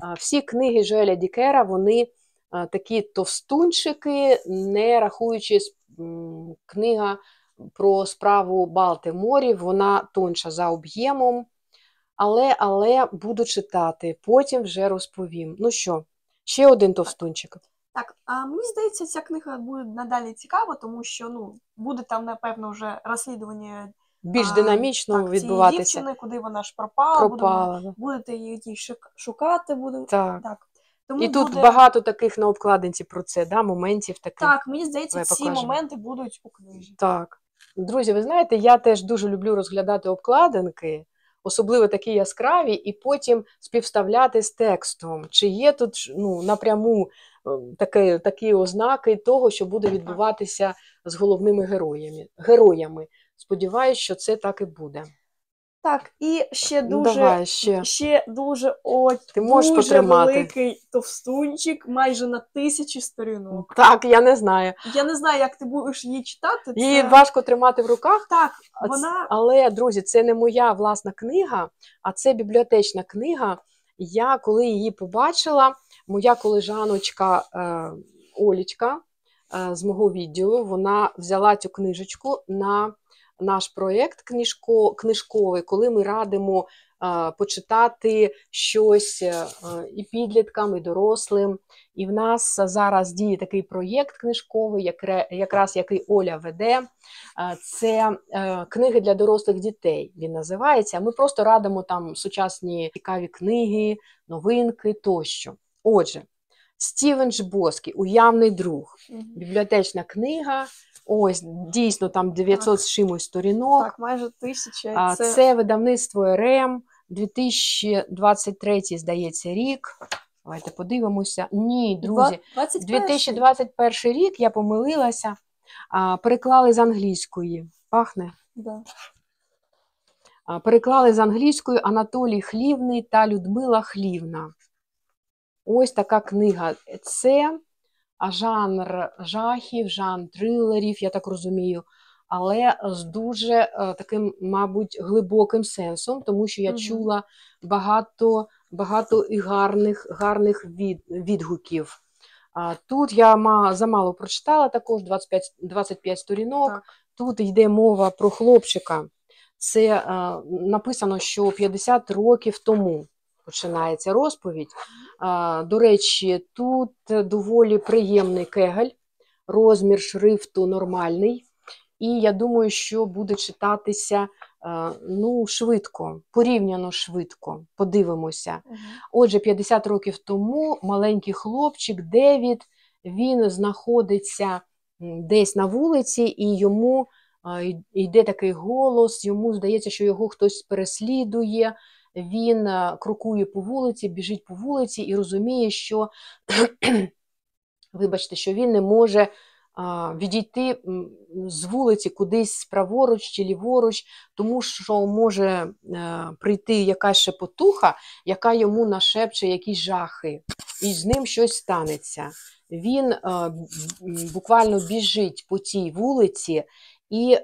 А, Всі книги Жоеля Дікера, вони такі товстунчики, не рахуючи книга про справу Балтиморів, вона тонша за об'ємом. Але, але буду читати, потім вже розповім. Ну що, ще один товстунчик. Так, а мені здається, ця книга буде надалі цікава, тому що ну буде там, напевно, вже розслідування Більш динамічно так, цієї відбуватися. дівчини, куди вона ж пропала, будемо, Пропала. да. будете її шукати. Буде... Так. Так. Тому І тут буде... багато таких на обкладинці про це, да, моментів таких. Так, мені здається, ці покажемо. моменти будуть у книжі. Так. Друзі, ви знаєте, я теж дуже люблю розглядати обкладинки, особливо такі яскраві, і потім співставляти з текстом. Чи є тут ну, напряму е, таке, такі ознаки того, що буде відбуватися з головними героями. героями. Сподіваюсь, що це так і буде. Так, і ще Ну, дуже, давай ще. ще дуже о, Ти можеш дуже потримати. великий товстунчик, майже на тисячі сторінок. Так, я не знаю. Я не знаю, як ти будеш її читати. Її важко тримати в руках, Так, вона Але, друзі, це не моя власна книга, а це бібліотечна книга. Я коли її побачила, моя колежаночка е, Олічка е, з мого відділу, вона взяла цю книжечку на наш проєкт книжко, книжковий, коли ми радимо е, почитати щось е, і підліткам, і дорослим. І в нас зараз діє такий проєкт книжковий, якраз який Оля веде. Е, Це книги для дорослих дітей. Він називається. Ми просто радимо там сучасні цікаві книги, новинки тощо. Отже, Стівен Жбоский, уявний друг, бібліотечна книга. Ось дійсно там 900 з чимось сторінок. так, майже тисяча. А, це... Це видавництво РМ, 2023, здається, рік. Давайте подивимося. Ні, друзі, 21. 2021 рік я помилилася. А, Переклали з англійської. Пахне. Да. А, Переклали з англійської Анатолій Хлівний та Людмила Хлівна. Ось така книга. Це жанр жахів, жанр трилерів, я так розумію, але з дуже е, таким, мабуть, глибоким сенсом, тому що я Мгм. чула багато, багато і гарних, гарних від, відгуків. Тут я ма- замало прочитала також 25, 25 сторінок. Так. Тут йде мова про хлопчика. Це е, написано, що 50 років тому починається розповідь. До речі, тут доволі приємний кегель, розмір шрифту нормальний. І я думаю, що буде читатися ну, швидко, порівняно швидко. Подивимося. Отже, 50 років тому маленький хлопчик Девід він знаходиться десь на вулиці, і йому йде такий голос, йому здається, що його хтось переслідує. Він крокує по вулиці, біжить по вулиці і розуміє, що вибачте, що він не може відійти з вулиці кудись праворуч чи ліворуч, тому що може е, прийти якась шепотуха, яка йому нашепче якісь жахи, і з ним щось станеться. Він е, буквально біжить по тій вулиці і е,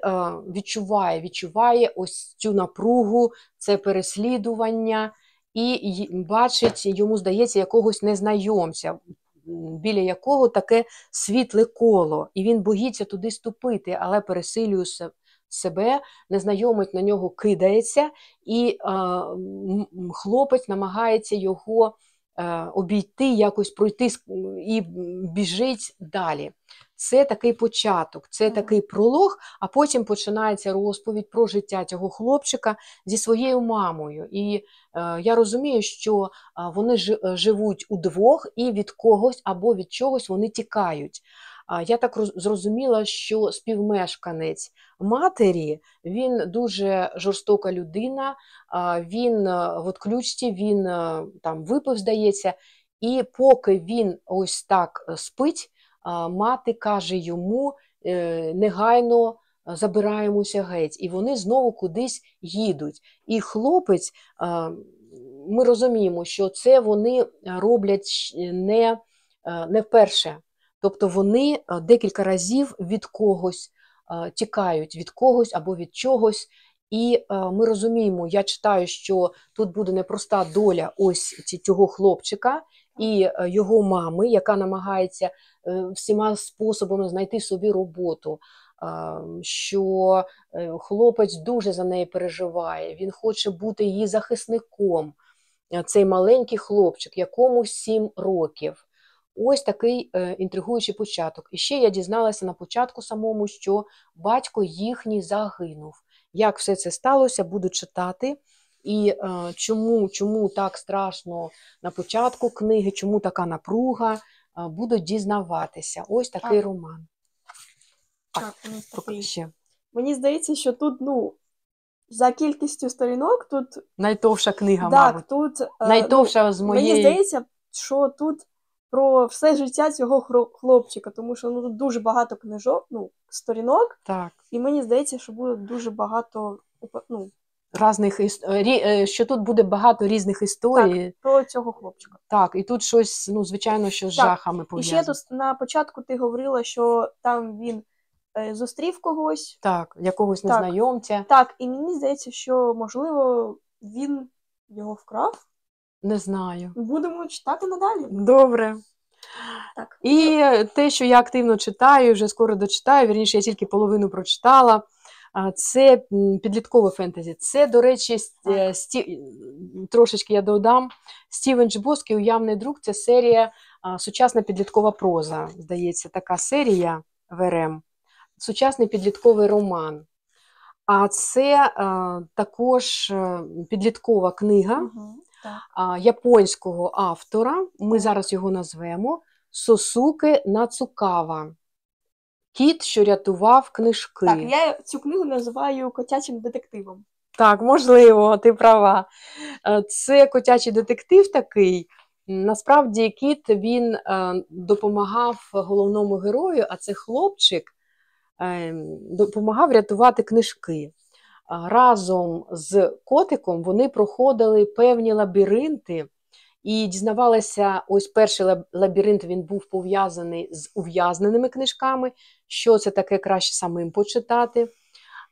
відчуває, відчуває ось цю напругу, це переслідування, і бачить, йому здається, якогось незнайомця, біля якого таке світле коло, і він боїться туди ступити, але пересилює себе, незнайомець на нього кидається, і е, хлопець намагається його обійти, якось пройти і біжить далі. Це такий початок, це такий пролог, а потім починається розповідь про життя цього хлопчика зі своєю мамою. І е, я розумію, що вони жи- е, живуть удвох і від когось або від чогось вони тікають. Я так зрозуміла, що співмешканець матері він дуже жорстока людина, він е, в отключці, він е, там випив, здається, і поки він ось так е, спить, мати каже йому негайно забираємося геть, і вони знову кудись їдуть. І хлопець, ми розуміємо, що це вони роблять не, не вперше. Тобто вони е, декілька разів від когось е, тікають від когось або від чогось. І е, ми розуміємо, я читаю, що тут буде непроста доля ось цього хлопчика і його мами, яка намагається всіма способами знайти собі роботу. Що хлопець дуже за неї переживає, він хоче бути її захисником. Цей маленький хлопчик, якому 7 років. Ось такий е, інтригуючий початок. І ще я дізналася на початку самому, що батько їхній загинув. Як все це сталося, буду читати. І е, чому, чому так страшно на початку книги, чому така напруга, е, буду дізнаватися. Ось такий Так. роман. Так, нас такий. ще. Мені здається, що тут, ну, за кількістю сторінок, тут Найтовша книга, так, мабуть. тут е, Найтовша з ну, моєї. мені здається, що тут про все життя цього хлопчика, тому що ну тут дуже багато книжок, ну, сторінок, Так. і мені здається, що буде дуже багато ну, Разних іс- е, що тут буде багато різних історій. про цього хлопчика. Так, і тут щось, ну, звичайно, що з Так, жахами І пов'язано. ще тут на початку ти говорила, що там він е, зустрів когось. Так, якогось Так. незнайомця. Так, і мені здається, що можливо він його вкрав. Не знаю. Будемо читати надалі. Добре. Так. І те, що я активно читаю, вже скоро дочитаю, вірніше, я тільки половину прочитала. Це підліткове фентезі. Це, до речі, с- е, сті... трошечки я додам. Стівен Джбоский Уявний друг це серія Сучасна підліткова проза. Здається, така серія ВРМ. Сучасний підлітковий роман. А це а, також е, підліткова книга Угу. А, японського автора. Ми Так. зараз його назвемо Сосуке Нацукава. Кіт, що рятував книжки. так, я цю книгу називаю котячим детективом. Так, можливо, ти права. Е, Це котячий детектив такий. Насправді, кіт він е, допомагав головному герою, а це хлопчик е, допомагав рятувати книжки. Разом з котиком вони проходили певні лабіринти і дізнавалися, ось перший лабіринт він був пов'язаний з ув'язненими книжками. Що це таке краще самим почитати.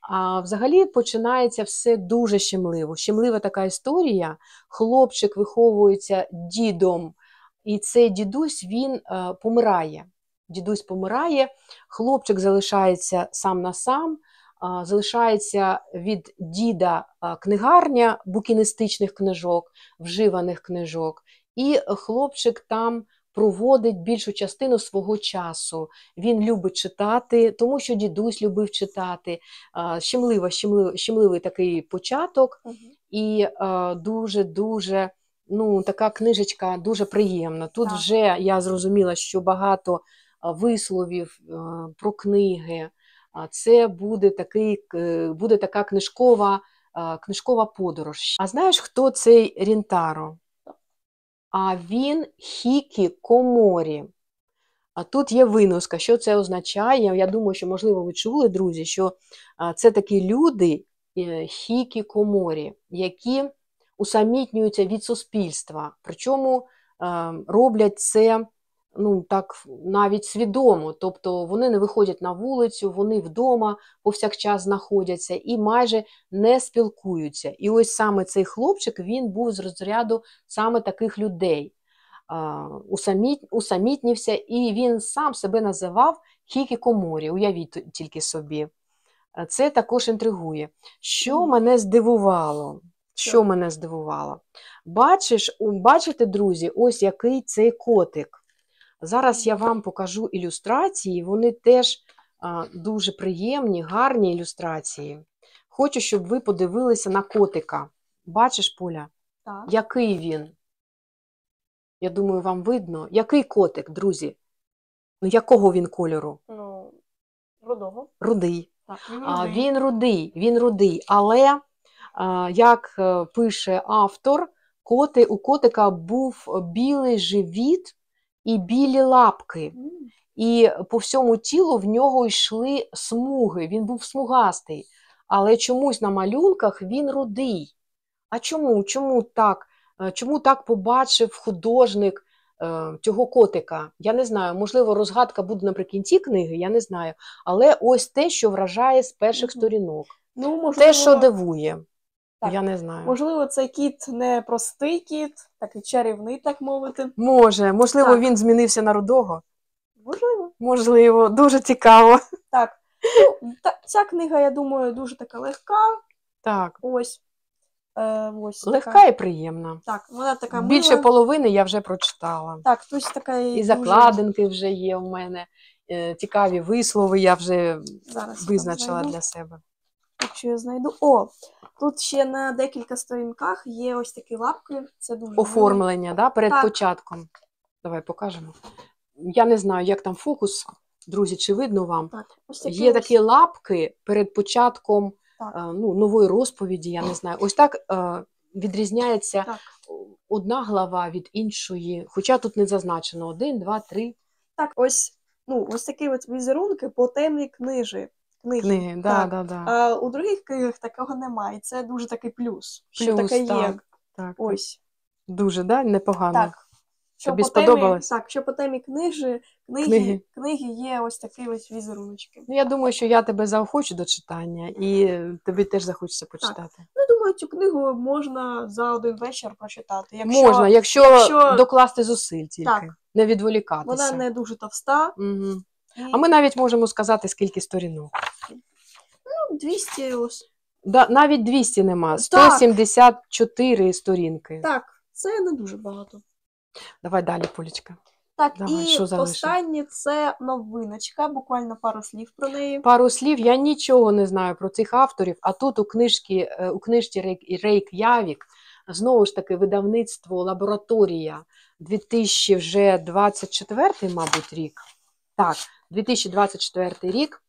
А взагалі починається все дуже щемливо. Щемлива така історія. Хлопчик виховується дідом, і цей дідусь він е, помирає. Дідусь помирає, хлопчик залишається сам на сам, залишається від діда книгарня букіністичних книжок, вживаних книжок, і хлопчик там проводить більшу частину свого часу. Він любить читати, тому що дідусь любив читати. Щемлива, щемливий, щемливий такий початок, і дуже-дуже ну, така книжечка дуже приємна. Тут Так. вже я зрозуміла, що багато висловів про книги. Це буде, такий, е, буде така книжкова, е, книжкова подорож. А знаєш, хто цей Рінтаро? А він Хікі Коморі. А тут є виноска. Що це означає? Я думаю, що, можливо, ви чули, друзі, що це такі люди, е, хікі коморі, які усамітнюються від суспільства. Причому е, роблять це ну, так, навіть свідомо. Тобто вони не виходять на вулицю, вони вдома повсякчас знаходяться і майже не спілкуються. І ось саме цей хлопчик він був з розряду саме таких людей. Усаміт, усамітнівся, і він сам себе називав хікікоморі. Уявіть тільки собі. Це також інтригує. Що мене здивувало? Що? мене здивувало? Бачиш, бачите, друзі, ось який цей котик. Зараз я вам покажу ілюстрації, вони теж дуже приємні, гарні ілюстрації. Хочу, щоб ви подивилися на котика. Бачиш, Поля, Так. який він? Я думаю, вам видно. Який котик, друзі? Ну, якого він кольору? Ну, рудого. Рудий. Так, А, він рудий, він рудий. Але, а, як е, пише автор, коти, у котика був білий живіт і білі лапки. І по всьому тілу в нього йшли смуги. Він був смугастий. Але чомусь на малюнках він рудий. А чому? Чому так? Е, Чому так побачив художник е, цього котика. Я не знаю, можливо, розгадка буде наприкінці книги, я не знаю. Але ось те, що вражає з перших сторінок. Ну, можливо, Те, що дивує. Так. Я не знаю. можливо, цей кіт не простий кіт, такий чарівний, так мовити. Може, можливо, Так. він змінився на рудого. Можливо. Можливо, дуже цікаво. Так. Ну, та, ця книга, я думаю, дуже така легка. Так, Ось. Е, ось легка така. і приємна. Так, вона така Більше половини я вже прочитала. Так, тут така І дуже- закладинки вже є у мене. е, Цікаві вислови я вже Зараз визначила для себе. Якщо я знайду. О, тут ще на декілька сторінках є ось такі лапки. Це дуже. Оформлення да, перед Так. початком. Давай покажемо. Я не знаю, як там фокус, друзі, чи видно вам. Так, ось такі Є ось. такі лапки перед початком Так. е, ну, нової розповіді, я не знаю. Ось так е, відрізняється Так. одна глава від іншої, хоча тут не зазначено один, два, три Так, ось, ну, ось такі от візерунки по темі книжі. Книги. книги. Да, Так. да, да. А у других книгах такого немає. І це дуже такий плюс. Що Плюс, таке є. так, так, Ось. Дуже да? непогано. Так. Що Тобі по темі, сподобалось? Так, що по темі книжі, книги, Книги. книги. є ось такі ось візеруночки. Ну, я думаю, що я тебе заохочу до читання, і тобі теж захочеться почитати. Ну, думаю, цю книгу можна за один вечір прочитати. Якщо Можна, якщо, якщо- докласти зусиль тільки, Так. не відволікатися. вона не дуже товста. Мгм. А ми навіть можемо сказати, скільки сторінок. ну, 200 ось. Да, навіть 200 нема, Так. 174 сторінки. Так, це не дуже багато. Давай далі, Полічка. Так, Давай, і що останнє це новиночка, буквально пару слів про неї. Пару слів, я нічого не знаю про цих авторів, а тут у книжці, е, у книжці Рейк, Рейк Явік, знову ж таки, видавництво Лабораторія 2024, мабуть, рік. Так, 2024 рік.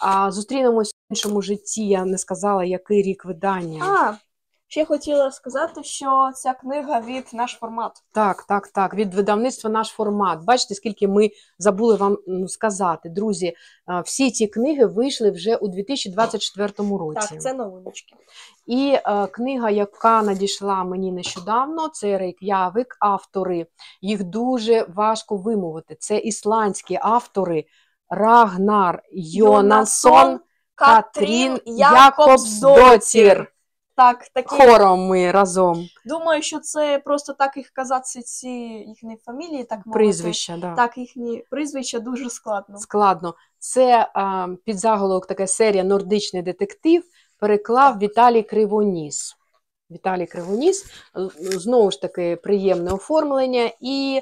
А зустрінемось в іншому житті. Я не сказала, який рік видання. А, ще хотіла сказати, що ця книга від наш формат. Так, так, так. Від видавництва наш формат. Бачите, скільки ми забули вам сказати. Друзі, всі ці книги вийшли вже у 2024 році. Так, це новиночки. І е, книга, яка надійшла мені нещодавно, це Рейк'явик, автори. Їх дуже важко вимовити. Це ісландські автори Рагнар Йонасон, Катрін Якобсдоттір. Так, такі. Хором ми разом. Думаю, що це просто так їх казати, ці їхні фамілії, так мовити. Прізвища, да. Так, їхні прізвища дуже складно. складно. Це а, під заголовок така серія Нордичний детектив переклав Віталій Кривоніс. Віталій Кривоніс, знову ж таки, приємне оформлення. І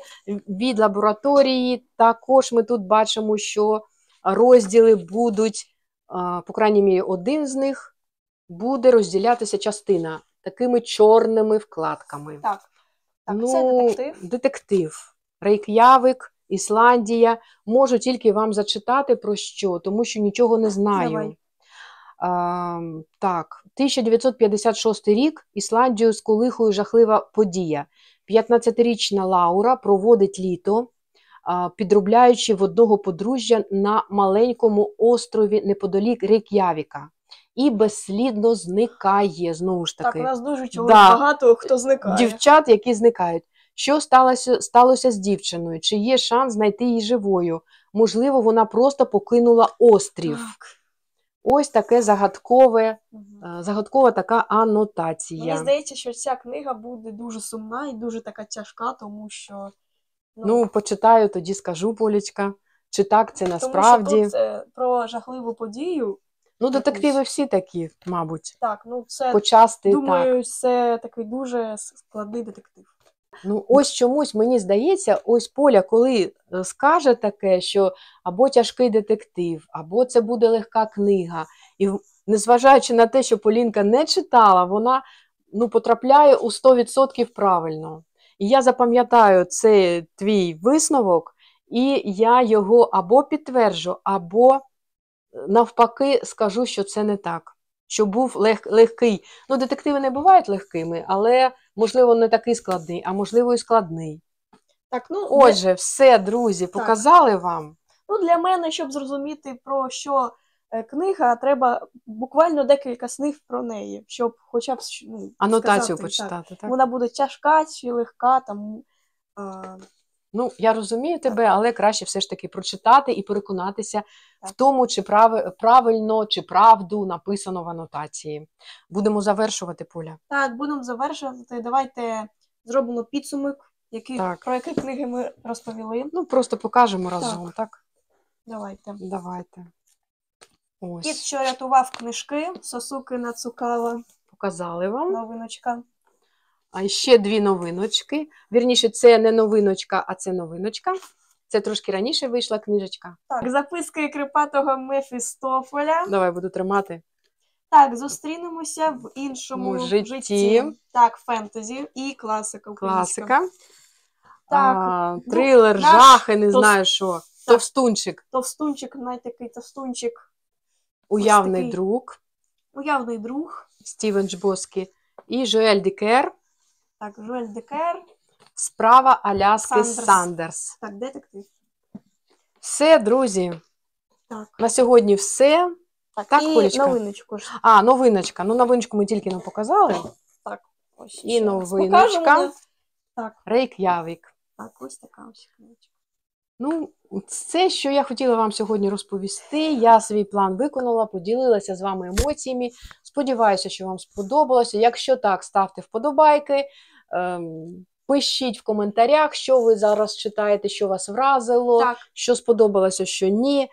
від лабораторії також ми тут бачимо, що розділи будуть, а, по крайній мірі, один з них буде розділятися частина такими чорними вкладками. Так. Так, ну, це детектив. Детектив. Рейк'явик, Ісландія. Можу тільки вам зачитати про що, тому що нічого не знаю. Давай. А, так, 1956 рік Ісландію сколихує жахлива подія. 15-річна Лаура проводить літо, підробляючи в одного подружжя на маленькому острові неподалік Рейк'явіка. І безслідно зникає знову ж Так, таки у нас дуже чогось Да. багато хто зникає. дівчат, які зникають. Що сталося, сталося з дівчиною? Чи є шанс знайти її живою? Можливо, вона просто покинула острів. Так. Ось таке загадкове, е, загадкова така анотація. Мені здається, що ця книга буде дуже сумна і дуже така тяжка, тому що. Ну, почитаю, тоді скажу, Полічка. Чи так це тому насправді? що тут е, про жахливу подію. Ну, детективи всі такі, мабуть. Так, ну це Почасти так. думаю, це такий дуже складний детектив. Ну, ось чомусь мені здається, ось Поля, коли е, скаже таке, що або тяжкий детектив, або це буде легка книга. І незважаючи на те, що Полінка не читала, вона ну, потрапляє у 100% правильно. І я запам'ятаю цей твій висновок, і я його або підтверджу, або навпаки скажу, що це не так. Що був лег, легкий. Ну, детективи не бувають легкими, але можливо, не такий складний, а можливо, і складний. Так, ну, для, Отже, все, друзі, показали вам. ну, для мене, щоб зрозуміти про що е, книга, треба буквально декілька слів про неї, щоб хоча б ну, Анотацію сказати, почитати. Так. Так. Вона буде тяжка чи легка, там. А, Ну, я розумію тебе, але краще все ж таки прочитати і переконатися в тому, чи прав... правильно, чи правду написано в анотації. Будемо завершувати, Поля. Так, будемо завершувати. Давайте зробимо підсумок, які, Так. про які книги ми розповіли. Ну, просто покажемо разом, так? Давайте. Давайте. Ось, Кіт, що рятував книжки, Сосуки Нацукава, показали вам. новиночка. А ще дві новиночки. Вірніше, це не новиночка, а це новиночка. Це трошки раніше вийшла книжечка. Так, записки Крипатого Мефістофеля. Давай буду тримати. Так, зустрінемося в іншому Ну, житті. Так, фентезі і класика. українська. Класика. Так, а, ну, трилер, наш жахи, не товс- знаю що. Товстунчик, Товстунчик, навіть такий товстунчик, уявний такий. друг, уявний друг. Стівен Джбоскі і Жоель Дікер, Так, Жуель Декер. справа Аляски Сандерс. Сандерс. Так, детектив. Все, друзі, Так, на сьогодні все. так, Так, і Колечка? новиночку ж. А, новиночка. Ну, новиночку ми тільки не показали. Так, Ось І раз новиночка. покажемо. Так, Рейк'явік. так, ось така ось книжечка. Ну, це, що я хотіла вам сьогодні розповісти. Я свій план виконала, поділилася з вами емоціями. Сподіваюся, що вам сподобалося. Якщо так, ставте вподобайки, пишіть в коментарях, що ви зараз читаєте, що вас вразило, Так, що сподобалося, що ні. Е,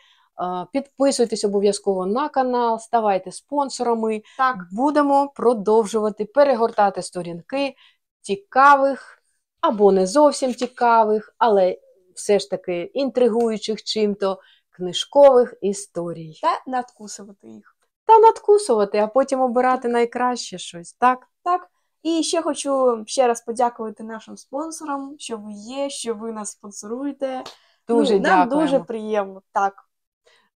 Підписуйтесь обов'язково на канал, ставайте спонсорами. так, Будемо продовжувати перегортати сторінки цікавих або не зовсім цікавих, але все ж таки інтригуючих чим-то книжкових історій. та надкусувати їх. Та надкусувати, а потім обирати найкраще щось. Так? Так. І ще хочу ще раз подякувати нашим спонсорам, що ви є, що ви нас спонсоруєте. Дуже ну, нам дякуємо. дуже приємно. Так.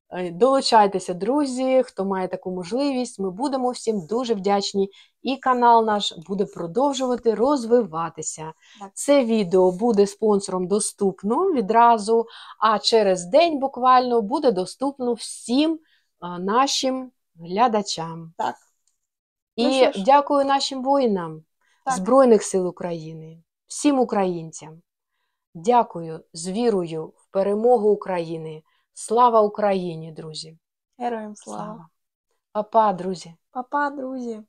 Е, Долучайтеся, друзі, хто має таку можливість. Ми будемо всім дуже вдячні. І канал наш буде продовжувати розвиватися. Так. Це відео буде спонсором доступно відразу, а через день буквально буде доступно всім нашим глядачам. Так. І Ну дякую нашим воїнам Так. Збройних сил України, всім українцям. Дякую з вірою в перемогу України. Слава Україні, друзі! Героям слава. слава. Папа, друзі! Па-па, друзі.